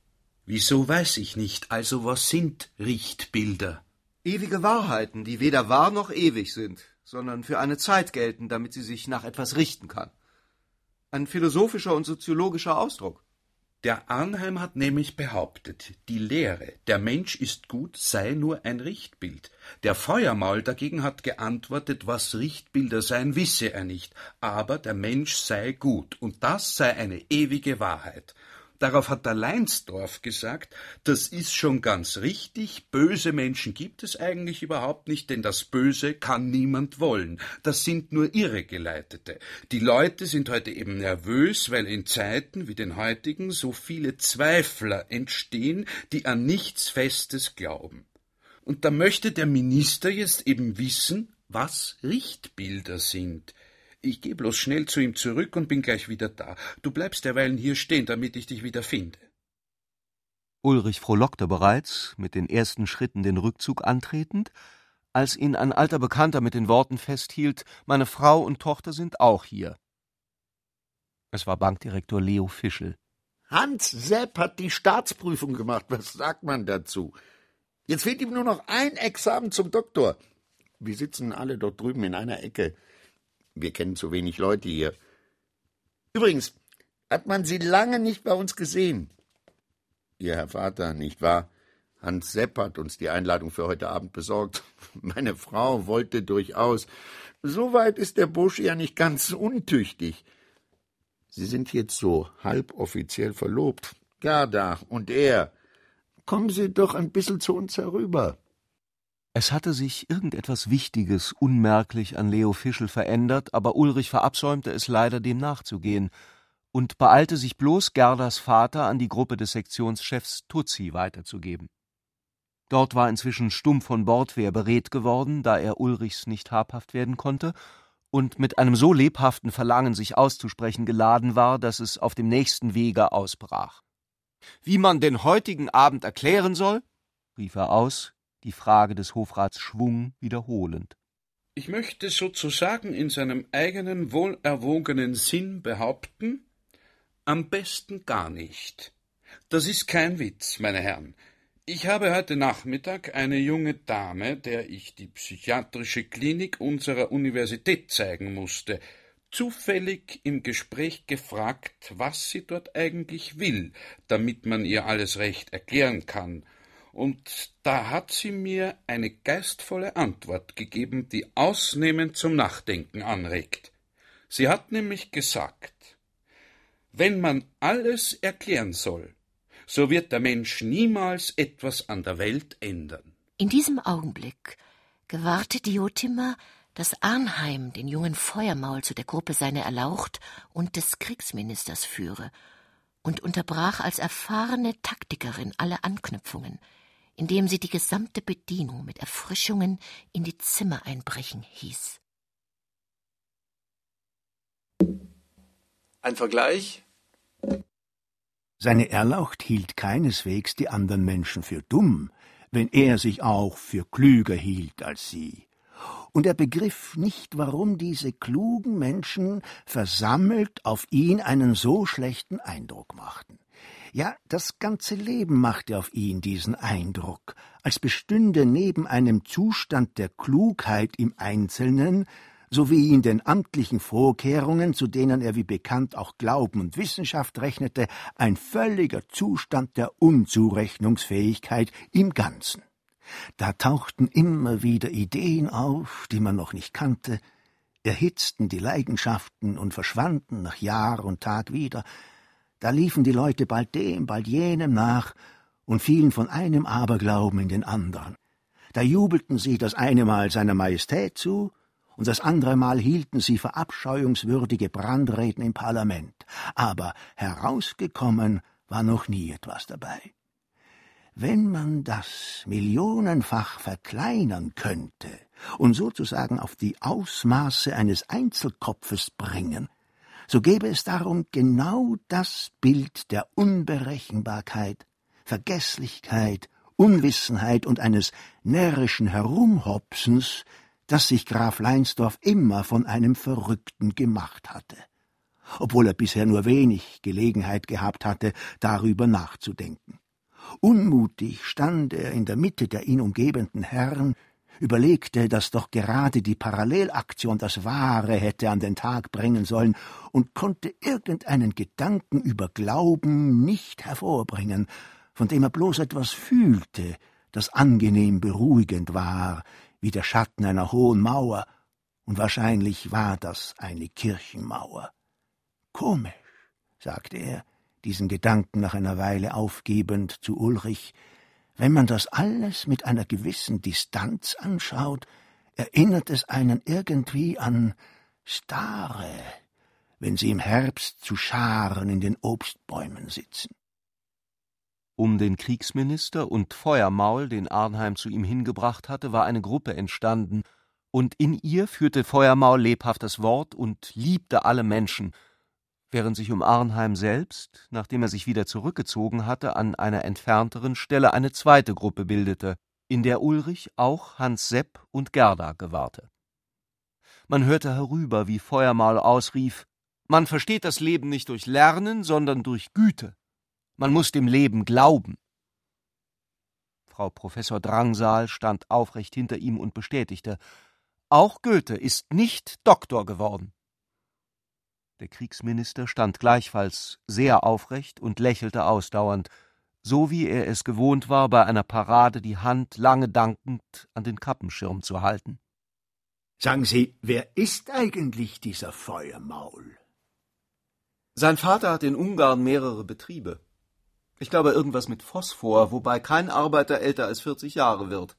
Wieso weiß ich nicht. Also was sind Richtbilder? Ewige Wahrheiten, die weder wahr noch ewig sind, sondern für eine Zeit gelten, damit sie sich nach etwas richten kann. Ein philosophischer und soziologischer Ausdruck. Der Arnheim hat nämlich behauptet, die Lehre, der Mensch ist gut, sei nur ein Richtbild. Der Feuermaul dagegen hat geantwortet, was Richtbilder seien, wisse er nicht, aber der Mensch sei gut, und das sei eine ewige Wahrheit. Darauf hat der Leinsdorf gesagt, das ist schon ganz richtig, böse Menschen gibt es eigentlich überhaupt nicht, denn das Böse kann niemand wollen. Das sind nur Irregeleitete. Die Leute sind heute eben nervös, weil in Zeiten wie den heutigen so viele Zweifler entstehen, die an nichts Festes glauben. Und da möchte der Minister jetzt eben wissen, was Richtbilder sind. Ich gehe bloß schnell zu ihm zurück und bin gleich wieder da. Du bleibst derweilen hier stehen, damit ich dich wieder finde. Ulrich frohlockte bereits, mit den ersten Schritten den Rückzug antretend, als ihn ein alter Bekannter mit den Worten festhielt, meine Frau und Tochter sind auch hier. Es war Bankdirektor Leo Fischel. Hans Sepp hat die Staatsprüfung gemacht. Was sagt man dazu? Jetzt fehlt ihm nur noch ein Examen zum Doktor. Wir sitzen alle dort drüben in einer Ecke. Wir kennen zu wenig Leute hier. Übrigens, hat man Sie lange nicht bei uns gesehen. Ihr Herr Vater, nicht wahr? Hans Sepp hat uns die Einladung für heute Abend besorgt. Meine Frau wollte durchaus. So weit ist der Bursche ja nicht ganz untüchtig. Sie sind jetzt so halboffiziell verlobt. Gerda und er. Kommen Sie doch ein bisschen zu uns herüber. Es hatte sich irgendetwas Wichtiges unmerklich an Leo Fischel verändert, aber Ulrich verabsäumte es leider, dem nachzugehen und beeilte sich bloß, Gerdas Vater an die Gruppe des Sektionschefs Tutzi weiterzugeben. Dort war inzwischen stumm von Bordwehr beredt geworden, da er Ulrichs nicht habhaft werden konnte und mit einem so lebhaften Verlangen, sich auszusprechen, geladen war, dass es auf dem nächsten Wege ausbrach. Wie man den heutigen Abend erklären soll? rief er aus, die Frage des Hofrats Schwung wiederholend. Ich möchte sozusagen in seinem eigenen wohlerwogenen Sinn behaupten, am besten gar nicht. Das ist kein Witz, meine Herren. Ich habe heute Nachmittag eine junge Dame, der ich die psychiatrische Klinik unserer Universität zeigen musste, zufällig im Gespräch gefragt, was sie dort eigentlich will, damit man ihr alles recht erklären kann, und da hat sie mir eine geistvolle Antwort gegeben, die ausnehmend zum Nachdenken anregt. Sie hat nämlich gesagt, wenn man alles erklären soll, so wird der Mensch niemals etwas an der Welt ändern. In diesem Augenblick gewahrte Diotima, dass Arnheim den jungen Feuermaul zu der Gruppe seiner Erlaucht und des Kriegsministers führe und unterbrach als erfahrene Taktikerin alle Anknüpfungen, indem sie die gesamte Bedienung mit Erfrischungen in die Zimmer einbrechen hieß. Ein Vergleich? Seine Erlaucht hielt keineswegs die anderen Menschen für dumm, wenn er sich auch für klüger hielt als sie. Und er begriff nicht, warum diese klugen Menschen versammelt auf ihn einen so schlechten Eindruck machten. Ja, das ganze Leben machte auf ihn diesen Eindruck, als bestünde neben einem Zustand der Klugheit im Einzelnen sowie in den amtlichen Vorkehrungen, zu denen er wie bekannt auch Glauben und Wissenschaft rechnete, ein völliger Zustand der Unzurechnungsfähigkeit im Ganzen. Da tauchten immer wieder Ideen auf, die man noch nicht kannte, erhitzten die Leidenschaften und verschwanden nach Jahr und Tag wieder. Da liefen die Leute bald dem, bald jenem nach und fielen von einem Aberglauben in den anderen. Da jubelten sie das eine Mal seiner Majestät zu, und das andere Mal hielten sie verabscheuungswürdige Brandreden im Parlament, aber herausgekommen war noch nie etwas dabei. Wenn man das millionenfach verkleinern könnte und sozusagen auf die Ausmaße eines Einzelkopfes bringen, so gäbe es darum genau das Bild der Unberechenbarkeit, Vergeßlichkeit, Unwissenheit und eines närrischen Herumhopsens, das sich Graf Leinsdorf immer von einem Verrückten gemacht hatte, obwohl er bisher nur wenig Gelegenheit gehabt hatte, darüber nachzudenken. Unmutig stand er in der Mitte der ihn umgebenden Herren, überlegte, dass doch gerade die Parallelaktion das Wahre hätte an den Tag bringen sollen und konnte irgendeinen Gedanken über Glauben nicht hervorbringen, von dem er bloß etwas fühlte, das angenehm beruhigend war, wie der Schatten einer hohen Mauer, und wahrscheinlich war das eine Kirchenmauer. Komisch, sagte er, diesen Gedanken nach einer Weile aufgebend zu Ulrich, wenn man das alles mit einer gewissen Distanz anschaut, erinnert es einen irgendwie an Stare, wenn sie im Herbst zu Scharen in den Obstbäumen sitzen. Um den Kriegsminister und Feuermaul, den Arnheim zu ihm hingebracht hatte, war eine Gruppe entstanden, und in ihr führte Feuermaul lebhaft das Wort und liebte alle Menschen, während sich um Arnheim selbst, nachdem er sich wieder zurückgezogen hatte, an einer entfernteren Stelle eine zweite Gruppe bildete, in der Ulrich auch Hans Sepp und Gerda gewahrte. Man hörte herüber, wie Feuermal ausrief Man versteht das Leben nicht durch Lernen, sondern durch Güte. Man muss dem Leben glauben. Frau Professor Drangsal stand aufrecht hinter ihm und bestätigte Auch Goethe ist nicht Doktor geworden. Der Kriegsminister stand gleichfalls sehr aufrecht und lächelte ausdauernd, so wie er es gewohnt war, bei einer Parade die Hand lange dankend an den Kappenschirm zu halten. Sagen Sie, wer ist eigentlich dieser Feuermaul? Sein Vater hat in Ungarn mehrere Betriebe. Ich glaube irgendwas mit Phosphor, wobei kein Arbeiter älter als 40 Jahre wird.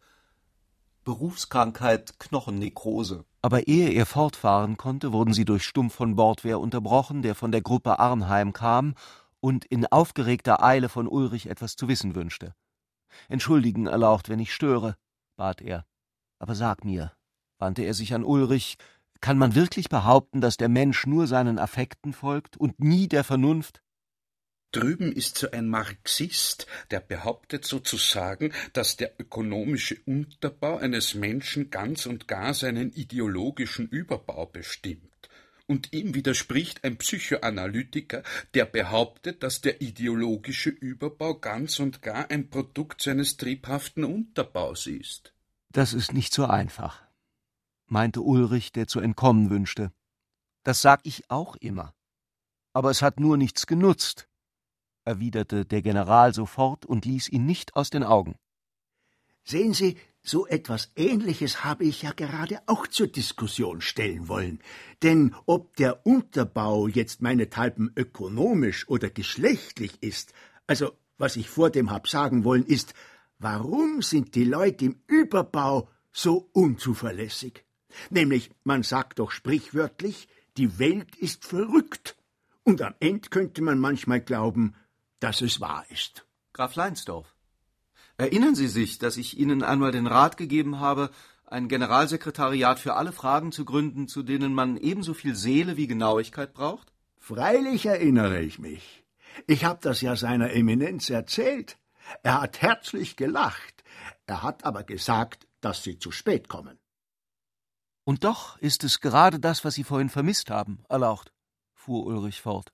Berufskrankheit Knochennekrose. Aber ehe er fortfahren konnte, wurden sie durch Stumpf von Bordwehr unterbrochen, der von der Gruppe Arnheim kam und in aufgeregter Eile von Ulrich etwas zu wissen wünschte. Entschuldigen erlaucht, wenn ich störe, bat er. Aber sag mir, wandte er sich an Ulrich, kann man wirklich behaupten, dass der Mensch nur seinen Affekten folgt und nie der Vernunft? Drüben ist so ein Marxist, der behauptet sozusagen, dass der ökonomische Unterbau eines Menschen ganz und gar seinen ideologischen Überbau bestimmt. Und ihm widerspricht ein Psychoanalytiker, der behauptet, dass der ideologische Überbau ganz und gar ein Produkt seines triebhaften Unterbaus ist. Das ist nicht so einfach, meinte Ulrich, der zu entkommen wünschte. Das sag ich auch immer. Aber es hat nur nichts genutzt, erwiderte der General sofort und ließ ihn nicht aus den Augen. Sehen Sie, so etwas Ähnliches habe ich ja gerade auch zur Diskussion stellen wollen. Denn ob der Unterbau jetzt meinethalben ökonomisch oder geschlechtlich ist, also was ich vor dem hab sagen wollen, ist, warum sind die Leute im Überbau so unzuverlässig? Nämlich, man sagt doch sprichwörtlich, die Welt ist verrückt. Und am Ende könnte man manchmal glauben, dass es wahr ist. Graf Leinsdorf, erinnern Sie sich, dass ich Ihnen einmal den Rat gegeben habe, ein Generalsekretariat für alle Fragen zu gründen, zu denen man ebenso viel Seele wie Genauigkeit braucht? Freilich erinnere ich mich. Ich habe das ja seiner Eminenz erzählt. Er hat herzlich gelacht. Er hat aber gesagt, dass Sie zu spät kommen. Und doch ist es gerade das, was Sie vorhin vermisst haben, erlaucht, fuhr Ulrich fort.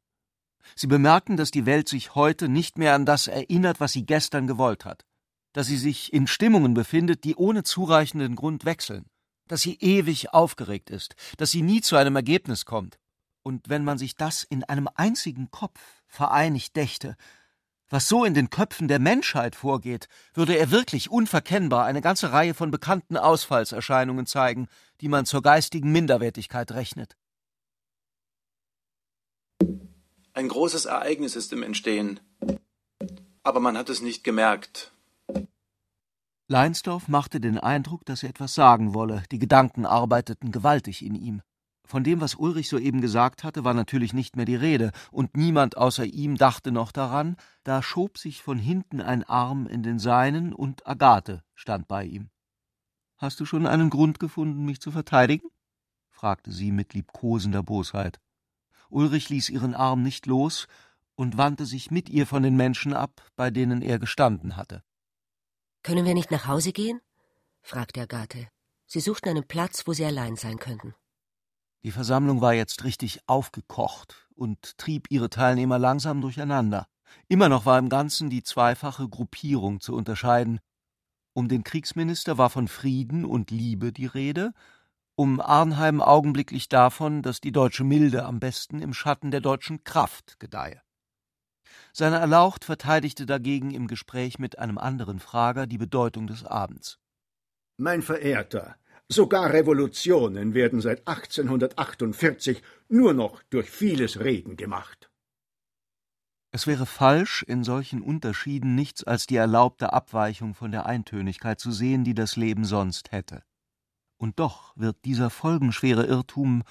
Sie bemerken, dass die Welt sich heute nicht mehr an das erinnert, was sie gestern gewollt hat, dass sie sich in Stimmungen befindet, die ohne zureichenden Grund wechseln, dass sie ewig aufgeregt ist, dass sie nie zu einem Ergebnis kommt. Und wenn man sich das in einem einzigen Kopf vereinigt dächte, was so in den Köpfen der Menschheit vorgeht, würde er wirklich unverkennbar eine ganze Reihe von bekannten Ausfallserscheinungen zeigen, die man zur geistigen Minderwertigkeit rechnet. Ein großes Ereignis ist im Entstehen, aber man hat es nicht gemerkt. Leinsdorf machte den Eindruck, dass er etwas sagen wolle, die Gedanken arbeiteten gewaltig in ihm. Von dem, was Ulrich soeben gesagt hatte, war natürlich nicht mehr die Rede, und niemand außer ihm dachte noch daran, da schob sich von hinten ein Arm in den seinen, und Agathe stand bei ihm. Hast du schon einen Grund gefunden, mich zu verteidigen? fragte sie mit liebkosender Bosheit. Ulrich ließ ihren Arm nicht los und wandte sich mit ihr von den Menschen ab, bei denen er gestanden hatte. Können wir nicht nach Hause gehen? fragte Agathe. Sie suchten einen Platz, wo sie allein sein könnten. Die Versammlung war jetzt richtig aufgekocht und trieb ihre Teilnehmer langsam durcheinander. Immer noch war im Ganzen die zweifache Gruppierung zu unterscheiden. Um den Kriegsminister war von Frieden und Liebe die Rede, um Arnheim augenblicklich davon, dass die deutsche Milde am besten im Schatten der deutschen Kraft gedeihe. Seine Erlaucht verteidigte dagegen im Gespräch mit einem anderen Frager die Bedeutung des Abends. Mein Verehrter, Sogar Revolutionen werden seit 1848 nur noch durch vieles Reden gemacht. Es wäre falsch, in solchen Unterschieden nichts als die erlaubte Abweichung von der Eintönigkeit zu sehen, die das Leben sonst hätte. Und doch wird dieser folgenschwere Irrtum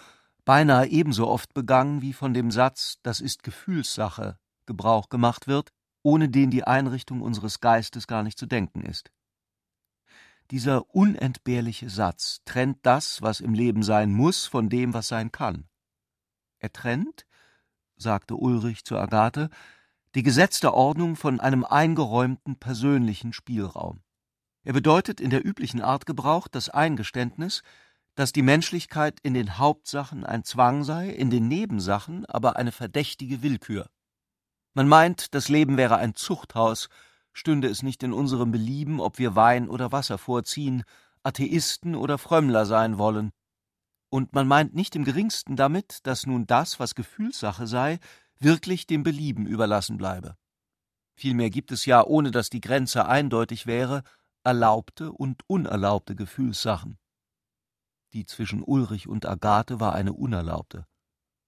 beinahe ebenso oft begangen, wie von dem Satz Das ist Gefühlssache Gebrauch gemacht wird, ohne den die Einrichtung unseres Geistes gar nicht zu denken ist. Dieser unentbehrliche Satz trennt das, was im Leben sein muss, von dem, was sein kann. Er trennt, sagte Ulrich zu Agathe, die gesetzte Ordnung von einem eingeräumten persönlichen Spielraum. Er bedeutet in der üblichen Art Gebrauch das Eingeständnis, dass die Menschlichkeit in den Hauptsachen ein Zwang sei, in den Nebensachen aber eine verdächtige Willkür. Man meint, das Leben wäre ein Zuchthaus, stünde es nicht in unserem Belieben, ob wir Wein oder Wasser vorziehen, Atheisten oder Frömmler sein wollen. Und man meint nicht im geringsten damit, dass nun das, was Gefühlssache sei, wirklich dem Belieben überlassen bleibe. Vielmehr gibt es ja, ohne dass die Grenze eindeutig wäre, erlaubte und unerlaubte Gefühlssachen. Die zwischen Ulrich und Agathe war eine unerlaubte.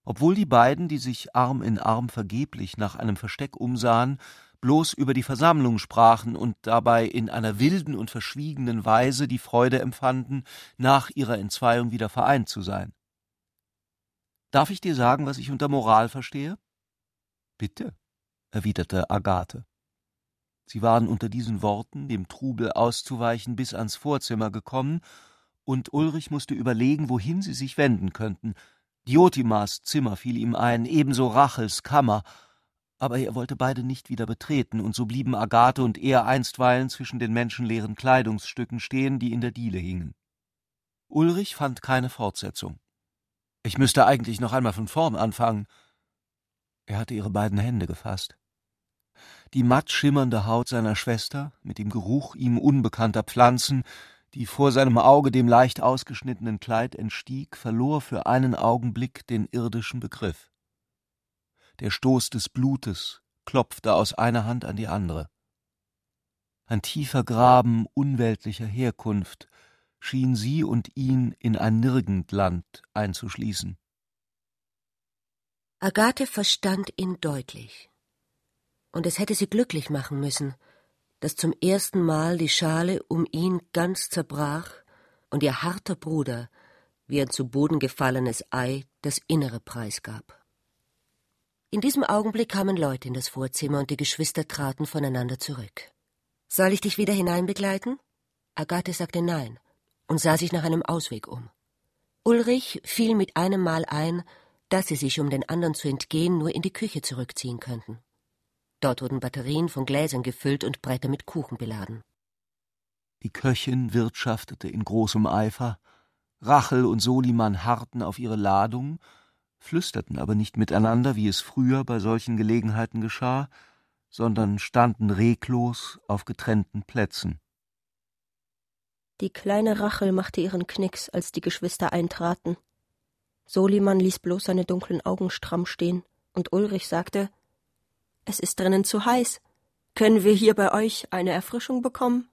Obwohl die beiden, die sich Arm in Arm vergeblich nach einem Versteck umsahen, bloß über die Versammlung sprachen und dabei in einer wilden und verschwiegenen Weise die Freude empfanden, nach ihrer Entzweiung wieder vereint zu sein. Darf ich dir sagen, was ich unter Moral verstehe? Bitte, erwiderte Agathe. Sie waren unter diesen Worten, dem Trubel auszuweichen, bis ans Vorzimmer gekommen, und Ulrich musste überlegen, wohin sie sich wenden könnten. Diotimas Zimmer fiel ihm ein, ebenso Rachels Kammer, aber er wollte beide nicht wieder betreten, und so blieben Agathe und er einstweilen zwischen den menschenleeren Kleidungsstücken stehen, die in der Diele hingen. Ulrich fand keine Fortsetzung. Ich müsste eigentlich noch einmal von vorn anfangen. Er hatte ihre beiden Hände gefasst. Die matt schimmernde Haut seiner Schwester, mit dem Geruch ihm unbekannter Pflanzen, die vor seinem Auge dem leicht ausgeschnittenen Kleid entstieg, verlor für einen Augenblick den irdischen Begriff. Der Stoß des Blutes klopfte aus einer Hand an die andere. Ein tiefer Graben unweltlicher Herkunft schien sie und ihn in ein Nirgendland einzuschließen. Agathe verstand ihn deutlich. Und es hätte sie glücklich machen müssen, dass zum ersten Mal die Schale um ihn ganz zerbrach und ihr harter Bruder, wie ein zu Boden gefallenes Ei, das Innere preisgab. In diesem Augenblick kamen Leute in das Vorzimmer und die Geschwister traten voneinander zurück. Soll ich dich wieder hineinbegleiten? Agathe sagte nein und sah sich nach einem Ausweg um. Ulrich fiel mit einem Mal ein, dass sie sich, um den anderen zu entgehen, nur in die Küche zurückziehen könnten. Dort wurden Batterien von Gläsern gefüllt und Bretter mit Kuchen beladen. Die Köchin wirtschaftete in großem Eifer, Rachel und Soliman harrten auf ihre Ladung, flüsterten aber nicht miteinander, wie es früher bei solchen Gelegenheiten geschah, sondern standen reglos auf getrennten Plätzen. Die kleine Rachel machte ihren Knicks, als die Geschwister eintraten. Soliman ließ bloß seine dunklen Augen stramm stehen, und Ulrich sagte Es ist drinnen zu heiß. Können wir hier bei euch eine Erfrischung bekommen?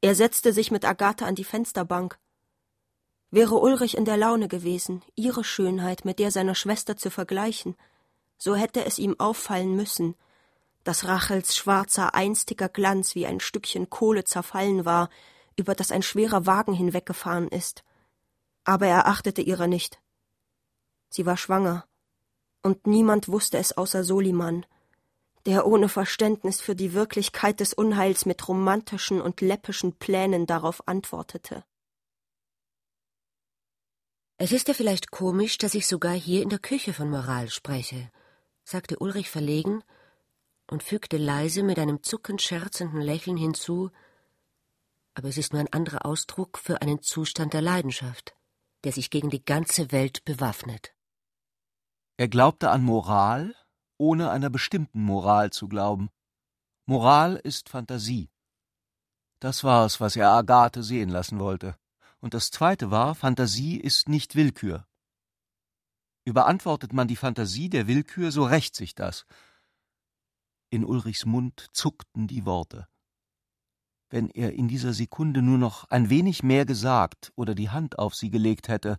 Er setzte sich mit Agathe an die Fensterbank. Wäre Ulrich in der Laune gewesen, ihre Schönheit mit der seiner Schwester zu vergleichen, so hätte es ihm auffallen müssen, dass Rachels schwarzer, einstiger Glanz wie ein Stückchen Kohle zerfallen war, über das ein schwerer Wagen hinweggefahren ist aber er achtete ihrer nicht. Sie war schwanger, und niemand wusste es außer Soliman, der ohne Verständnis für die Wirklichkeit des Unheils mit romantischen und läppischen Plänen darauf antwortete. Es ist ja vielleicht komisch, dass ich sogar hier in der Küche von Moral spreche, sagte Ulrich verlegen und fügte leise mit einem zuckend scherzenden Lächeln hinzu, aber es ist nur ein anderer Ausdruck für einen Zustand der Leidenschaft der sich gegen die ganze Welt bewaffnet. Er glaubte an Moral, ohne einer bestimmten Moral zu glauben. Moral ist Fantasie. Das war es, was er Agathe sehen lassen wollte. Und das zweite war, Fantasie ist nicht Willkür. Überantwortet man die Fantasie der Willkür, so rächt sich das. In Ulrichs Mund zuckten die Worte. Wenn er in dieser Sekunde nur noch ein wenig mehr gesagt oder die Hand auf sie gelegt hätte,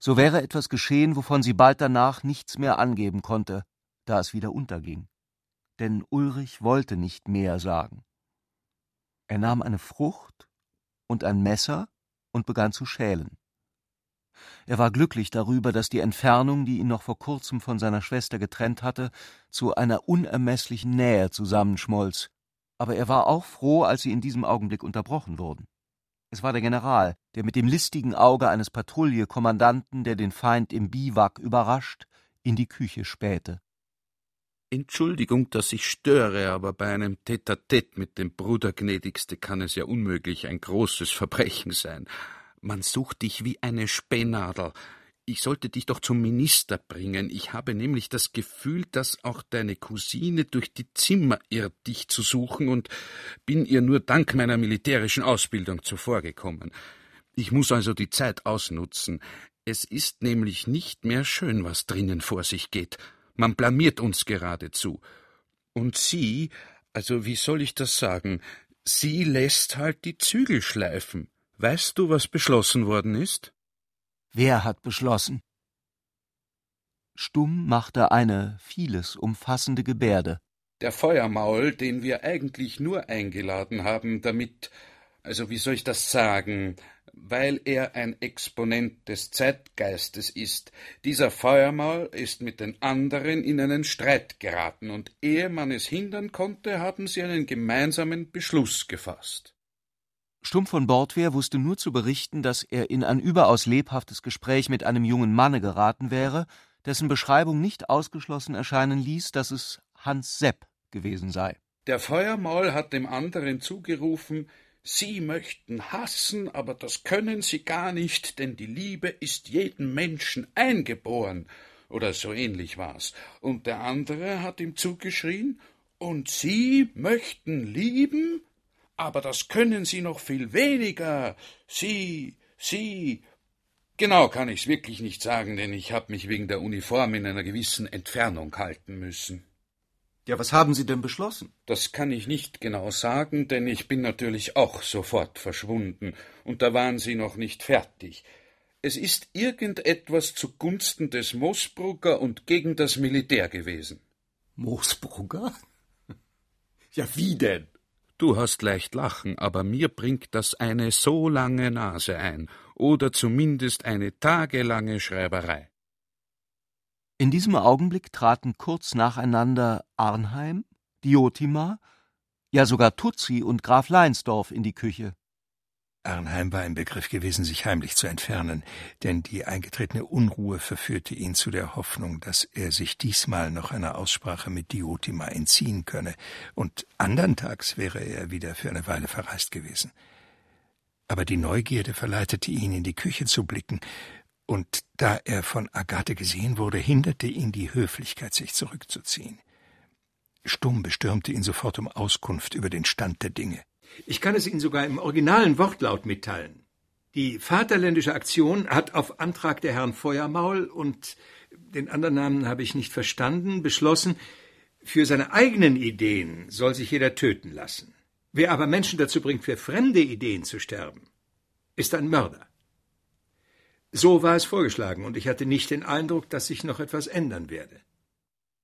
so wäre etwas geschehen, wovon sie bald danach nichts mehr angeben konnte, da es wieder unterging. Denn Ulrich wollte nicht mehr sagen. Er nahm eine Frucht und ein Messer und begann zu schälen. Er war glücklich darüber, dass die Entfernung, die ihn noch vor kurzem von seiner Schwester getrennt hatte, zu einer unermeßlichen Nähe zusammenschmolz, aber er war auch froh, als sie in diesem Augenblick unterbrochen wurden. Es war der General, der mit dem listigen Auge eines Patrouillekommandanten, der den Feind im Biwak überrascht, in die Küche spähte. Entschuldigung, dass ich störe, aber bei einem Tete-à-Tete mit dem Bruder gnädigste kann es ja unmöglich ein großes Verbrechen sein. Man sucht dich wie eine Spähnadel. Ich sollte dich doch zum Minister bringen. Ich habe nämlich das Gefühl, dass auch deine Cousine durch die Zimmer irrt, dich zu suchen, und bin ihr nur dank meiner militärischen Ausbildung zuvorgekommen. Ich muss also die Zeit ausnutzen. Es ist nämlich nicht mehr schön, was drinnen vor sich geht. Man blamiert uns geradezu. Und sie, also wie soll ich das sagen, sie lässt halt die Zügel schleifen. Weißt du, was beschlossen worden ist? Wer hat beschlossen? Stumm machte eine vieles umfassende Gebärde. Der Feuermaul, den wir eigentlich nur eingeladen haben, damit, also wie soll ich das sagen, weil er ein Exponent des Zeitgeistes ist. Dieser Feuermaul ist mit den anderen in einen Streit geraten, und ehe man es hindern konnte, haben sie einen gemeinsamen Beschluss gefasst. Stumpf von Bordwehr wusste nur zu berichten, dass er in ein überaus lebhaftes Gespräch mit einem jungen Manne geraten wäre, dessen Beschreibung nicht ausgeschlossen erscheinen ließ, dass es Hans Sepp gewesen sei. Der Feuermaul hat dem anderen zugerufen, Sie möchten hassen, aber das können Sie gar nicht, denn die Liebe ist jedem Menschen eingeboren, oder so ähnlich war's. Und der andere hat ihm zugeschrien, und Sie möchten lieben? Aber das können Sie noch viel weniger. Sie, Sie. Genau kann ich's wirklich nicht sagen, denn ich habe mich wegen der Uniform in einer gewissen Entfernung halten müssen. Ja, was haben Sie denn beschlossen? Das kann ich nicht genau sagen, denn ich bin natürlich auch sofort verschwunden, und da waren Sie noch nicht fertig. Es ist irgendetwas zugunsten des Moosbrugger und gegen das Militär gewesen. Moosbrugger? Ja, wie denn? Du hast leicht lachen, aber mir bringt das eine so lange Nase ein, oder zumindest eine tagelange Schreiberei. In diesem Augenblick traten kurz nacheinander Arnheim, Diotima, ja sogar Tutsi und Graf Leinsdorf in die Küche. Arnheim war im Begriff gewesen, sich heimlich zu entfernen, denn die eingetretene Unruhe verführte ihn zu der Hoffnung, dass er sich diesmal noch einer Aussprache mit Diotima entziehen könne, und andern Tags wäre er wieder für eine Weile verreist gewesen. Aber die Neugierde verleitete ihn, in die Küche zu blicken, und da er von Agathe gesehen wurde, hinderte ihn die Höflichkeit, sich zurückzuziehen. Stumm bestürmte ihn sofort um Auskunft über den Stand der Dinge. Ich kann es Ihnen sogar im originalen Wortlaut mitteilen. Die Vaterländische Aktion hat auf Antrag der Herrn Feuermaul und den anderen Namen habe ich nicht verstanden, beschlossen, für seine eigenen Ideen soll sich jeder töten lassen. Wer aber Menschen dazu bringt, für fremde Ideen zu sterben, ist ein Mörder. So war es vorgeschlagen, und ich hatte nicht den Eindruck, dass sich noch etwas ändern werde.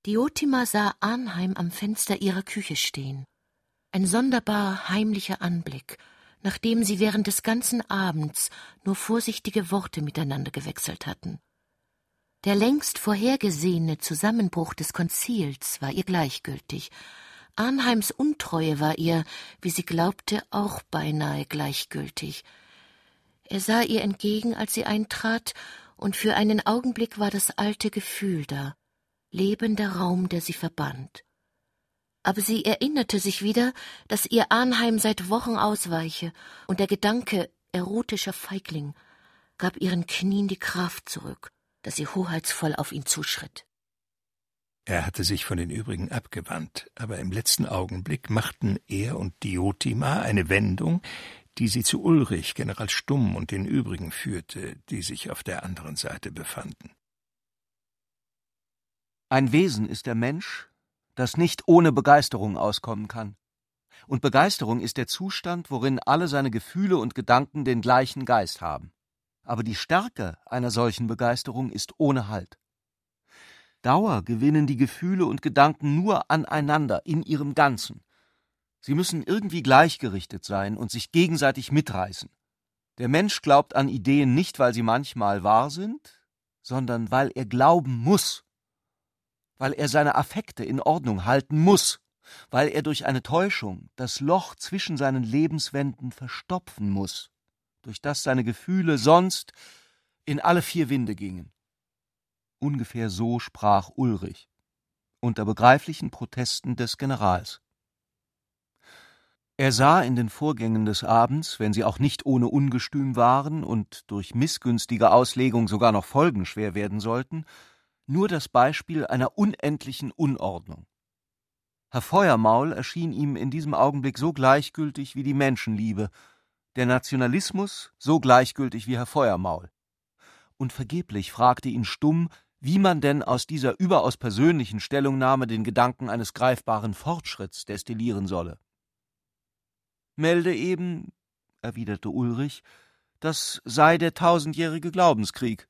Diotima sah Arnheim am Fenster ihrer Küche stehen. Ein sonderbar heimlicher Anblick, nachdem sie während des ganzen Abends nur vorsichtige Worte miteinander gewechselt hatten. Der längst vorhergesehene Zusammenbruch des Konzils war ihr gleichgültig. Arnheims Untreue war ihr, wie sie glaubte, auch beinahe gleichgültig. Er sah ihr entgegen, als sie eintrat, und für einen Augenblick war das alte Gefühl da, lebender Raum, der sie verband. Aber sie erinnerte sich wieder, dass ihr Arnheim seit Wochen ausweiche, und der Gedanke, erotischer Feigling, gab ihren Knien die Kraft zurück, dass sie hoheitsvoll auf ihn zuschritt. Er hatte sich von den übrigen abgewandt, aber im letzten Augenblick machten er und Diotima eine Wendung, die sie zu Ulrich, General Stumm und den übrigen führte, die sich auf der anderen Seite befanden. Ein Wesen ist der Mensch, das nicht ohne Begeisterung auskommen kann. Und Begeisterung ist der Zustand, worin alle seine Gefühle und Gedanken den gleichen Geist haben. Aber die Stärke einer solchen Begeisterung ist ohne Halt. Dauer gewinnen die Gefühle und Gedanken nur aneinander in ihrem Ganzen. Sie müssen irgendwie gleichgerichtet sein und sich gegenseitig mitreißen. Der Mensch glaubt an Ideen nicht, weil sie manchmal wahr sind, sondern weil er glauben muss, weil er seine Affekte in Ordnung halten muss, weil er durch eine Täuschung das Loch zwischen seinen Lebenswänden verstopfen muss, durch das seine Gefühle sonst in alle vier Winde gingen. Ungefähr so sprach Ulrich, unter begreiflichen Protesten des Generals. Er sah in den Vorgängen des Abends, wenn sie auch nicht ohne Ungestüm waren und durch missgünstige Auslegung sogar noch folgenschwer werden sollten, nur das Beispiel einer unendlichen Unordnung. Herr Feuermaul erschien ihm in diesem Augenblick so gleichgültig wie die Menschenliebe, der Nationalismus so gleichgültig wie Herr Feuermaul. Und vergeblich fragte ihn stumm, wie man denn aus dieser überaus persönlichen Stellungnahme den Gedanken eines greifbaren Fortschritts destillieren solle. Melde eben, erwiderte Ulrich, das sei der tausendjährige Glaubenskrieg.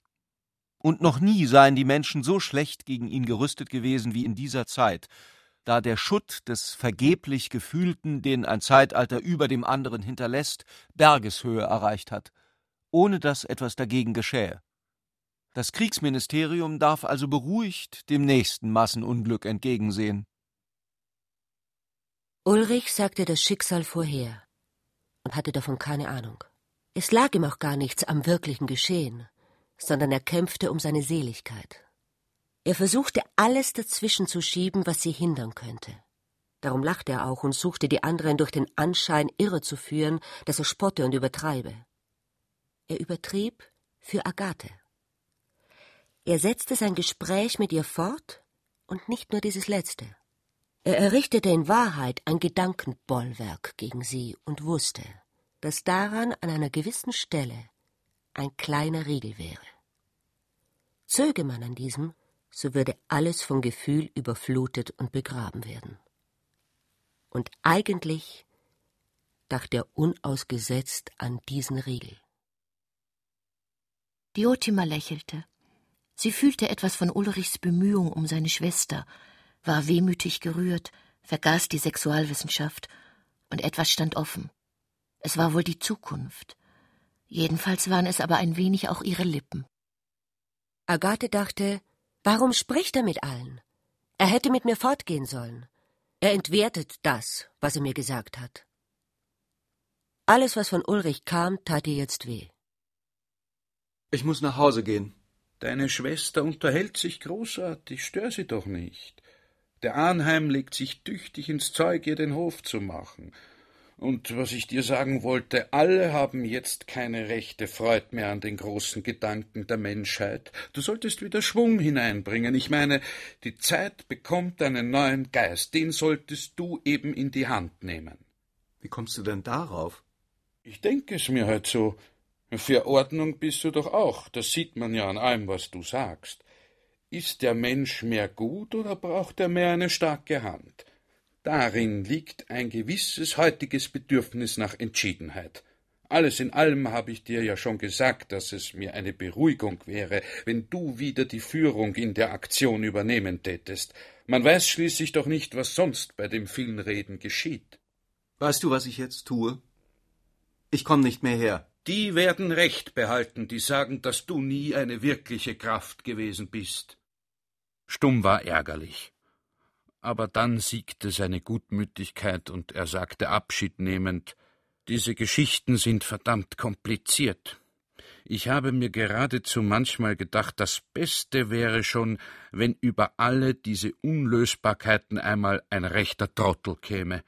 Und noch nie seien die Menschen so schlecht gegen ihn gerüstet gewesen wie in dieser Zeit, da der Schutt des vergeblich Gefühlten, den ein Zeitalter über dem anderen hinterlässt, Bergeshöhe erreicht hat, ohne dass etwas dagegen geschähe. Das Kriegsministerium darf also beruhigt dem nächsten Massenunglück entgegensehen. Ulrich sagte das Schicksal vorher und hatte davon keine Ahnung. Es lag ihm auch gar nichts am wirklichen Geschehen, sondern er kämpfte um seine Seligkeit. Er versuchte alles dazwischen zu schieben, was sie hindern könnte. Darum lachte er auch und suchte die anderen durch den Anschein irre zu führen, dass er spotte und übertreibe. Er übertrieb für Agathe. Er setzte sein Gespräch mit ihr fort und nicht nur dieses letzte. Er errichtete in Wahrheit ein Gedankenbollwerk gegen sie und wusste, dass daran an einer gewissen Stelle ein kleiner Riegel wäre. Zöge man an diesem, so würde alles von Gefühl überflutet und begraben werden. Und eigentlich dachte er unausgesetzt an diesen Riegel. Diotima lächelte. Sie fühlte etwas von Ulrichs Bemühung um seine Schwester, war wehmütig gerührt, vergaß die Sexualwissenschaft, und etwas stand offen. Es war wohl die Zukunft. Jedenfalls waren es aber ein wenig auch ihre Lippen. Agathe dachte, warum spricht er mit allen? Er hätte mit mir fortgehen sollen. Er entwertet das, was er mir gesagt hat. Alles, was von Ulrich kam, tat ihr jetzt weh. Ich muss nach Hause gehen. Deine Schwester unterhält sich großartig, stör sie doch nicht. Der Arnheim legt sich tüchtig ins Zeug, ihr den Hof zu machen. Und was ich dir sagen wollte, alle haben jetzt keine rechte Freude mehr an den großen Gedanken der Menschheit. Du solltest wieder Schwung hineinbringen. Ich meine, die Zeit bekommt einen neuen Geist, den solltest du eben in die Hand nehmen. Wie kommst du denn darauf? Ich denke es mir halt so. Für Ordnung bist du doch auch, das sieht man ja an allem, was du sagst. Ist der Mensch mehr gut oder braucht er mehr eine starke Hand? Darin liegt ein gewisses heutiges Bedürfnis nach Entschiedenheit. Alles in allem habe ich dir ja schon gesagt, dass es mir eine Beruhigung wäre, wenn du wieder die Führung in der Aktion übernehmen tätest. Man weiß schließlich doch nicht, was sonst bei dem vielen Reden geschieht. Weißt du, was ich jetzt tue? Ich komme nicht mehr her. Die werden Recht behalten, die sagen, dass du nie eine wirkliche Kraft gewesen bist. Stumm war ärgerlich. Aber dann siegte seine Gutmütigkeit und er sagte abschiednehmend Diese Geschichten sind verdammt kompliziert. Ich habe mir geradezu manchmal gedacht, das Beste wäre schon, wenn über alle diese Unlösbarkeiten einmal ein rechter Trottel käme.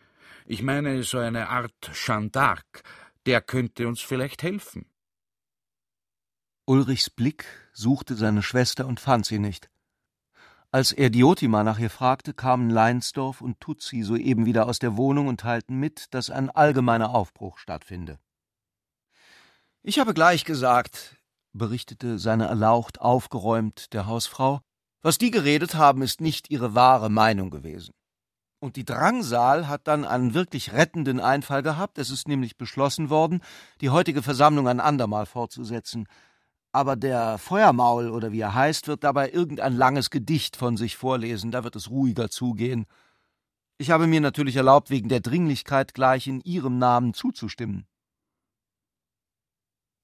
Ich meine so eine Art Jeanne d'Arc, der könnte uns vielleicht helfen. Ulrichs Blick suchte seine Schwester und fand sie nicht. Als er Diotima nach ihr fragte, kamen Leinsdorf und Tutsi soeben wieder aus der Wohnung und teilten mit, dass ein allgemeiner Aufbruch stattfinde. Ich habe gleich gesagt, berichtete seine erlaucht aufgeräumt der Hausfrau, was die geredet haben, ist nicht ihre wahre Meinung gewesen. Und die Drangsal hat dann einen wirklich rettenden Einfall gehabt. Es ist nämlich beschlossen worden, die heutige Versammlung ein andermal fortzusetzen. Aber der Feuermaul oder wie er heißt, wird dabei irgendein langes Gedicht von sich vorlesen. Da wird es ruhiger zugehen. Ich habe mir natürlich erlaubt, wegen der Dringlichkeit gleich in Ihrem Namen zuzustimmen.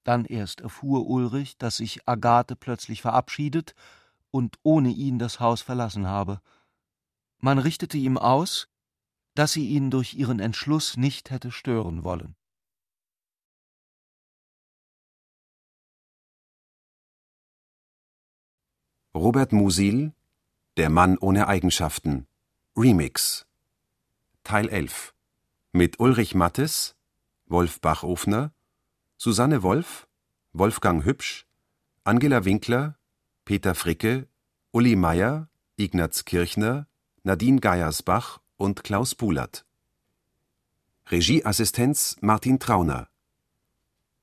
Dann erst erfuhr Ulrich, dass sich Agathe plötzlich verabschiedet und ohne ihn das Haus verlassen habe. Man richtete ihm aus, dass sie ihn durch ihren Entschluss nicht hätte stören wollen. Robert Musil Der Mann ohne Eigenschaften Remix Teil 11 mit Ulrich Mattes, Wolf Bachofner, Susanne Wolf, Wolfgang Hübsch, Angela Winkler, Peter Fricke, Uli Meier, Ignaz Kirchner, Nadine Geiersbach und Klaus Bulat. Regieassistenz Martin Trauner.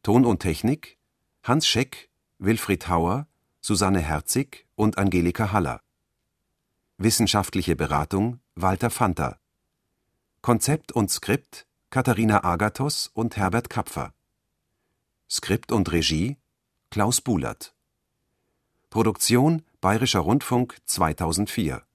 Ton und Technik Hans Scheck, Wilfried Hauer, Susanne Herzig und Angelika Haller. Wissenschaftliche Beratung Walter Fanta. Konzept und Skript Katharina Agathos und Herbert Kapfer. Skript und Regie Klaus Bulat. Produktion Bayerischer Rundfunk 2004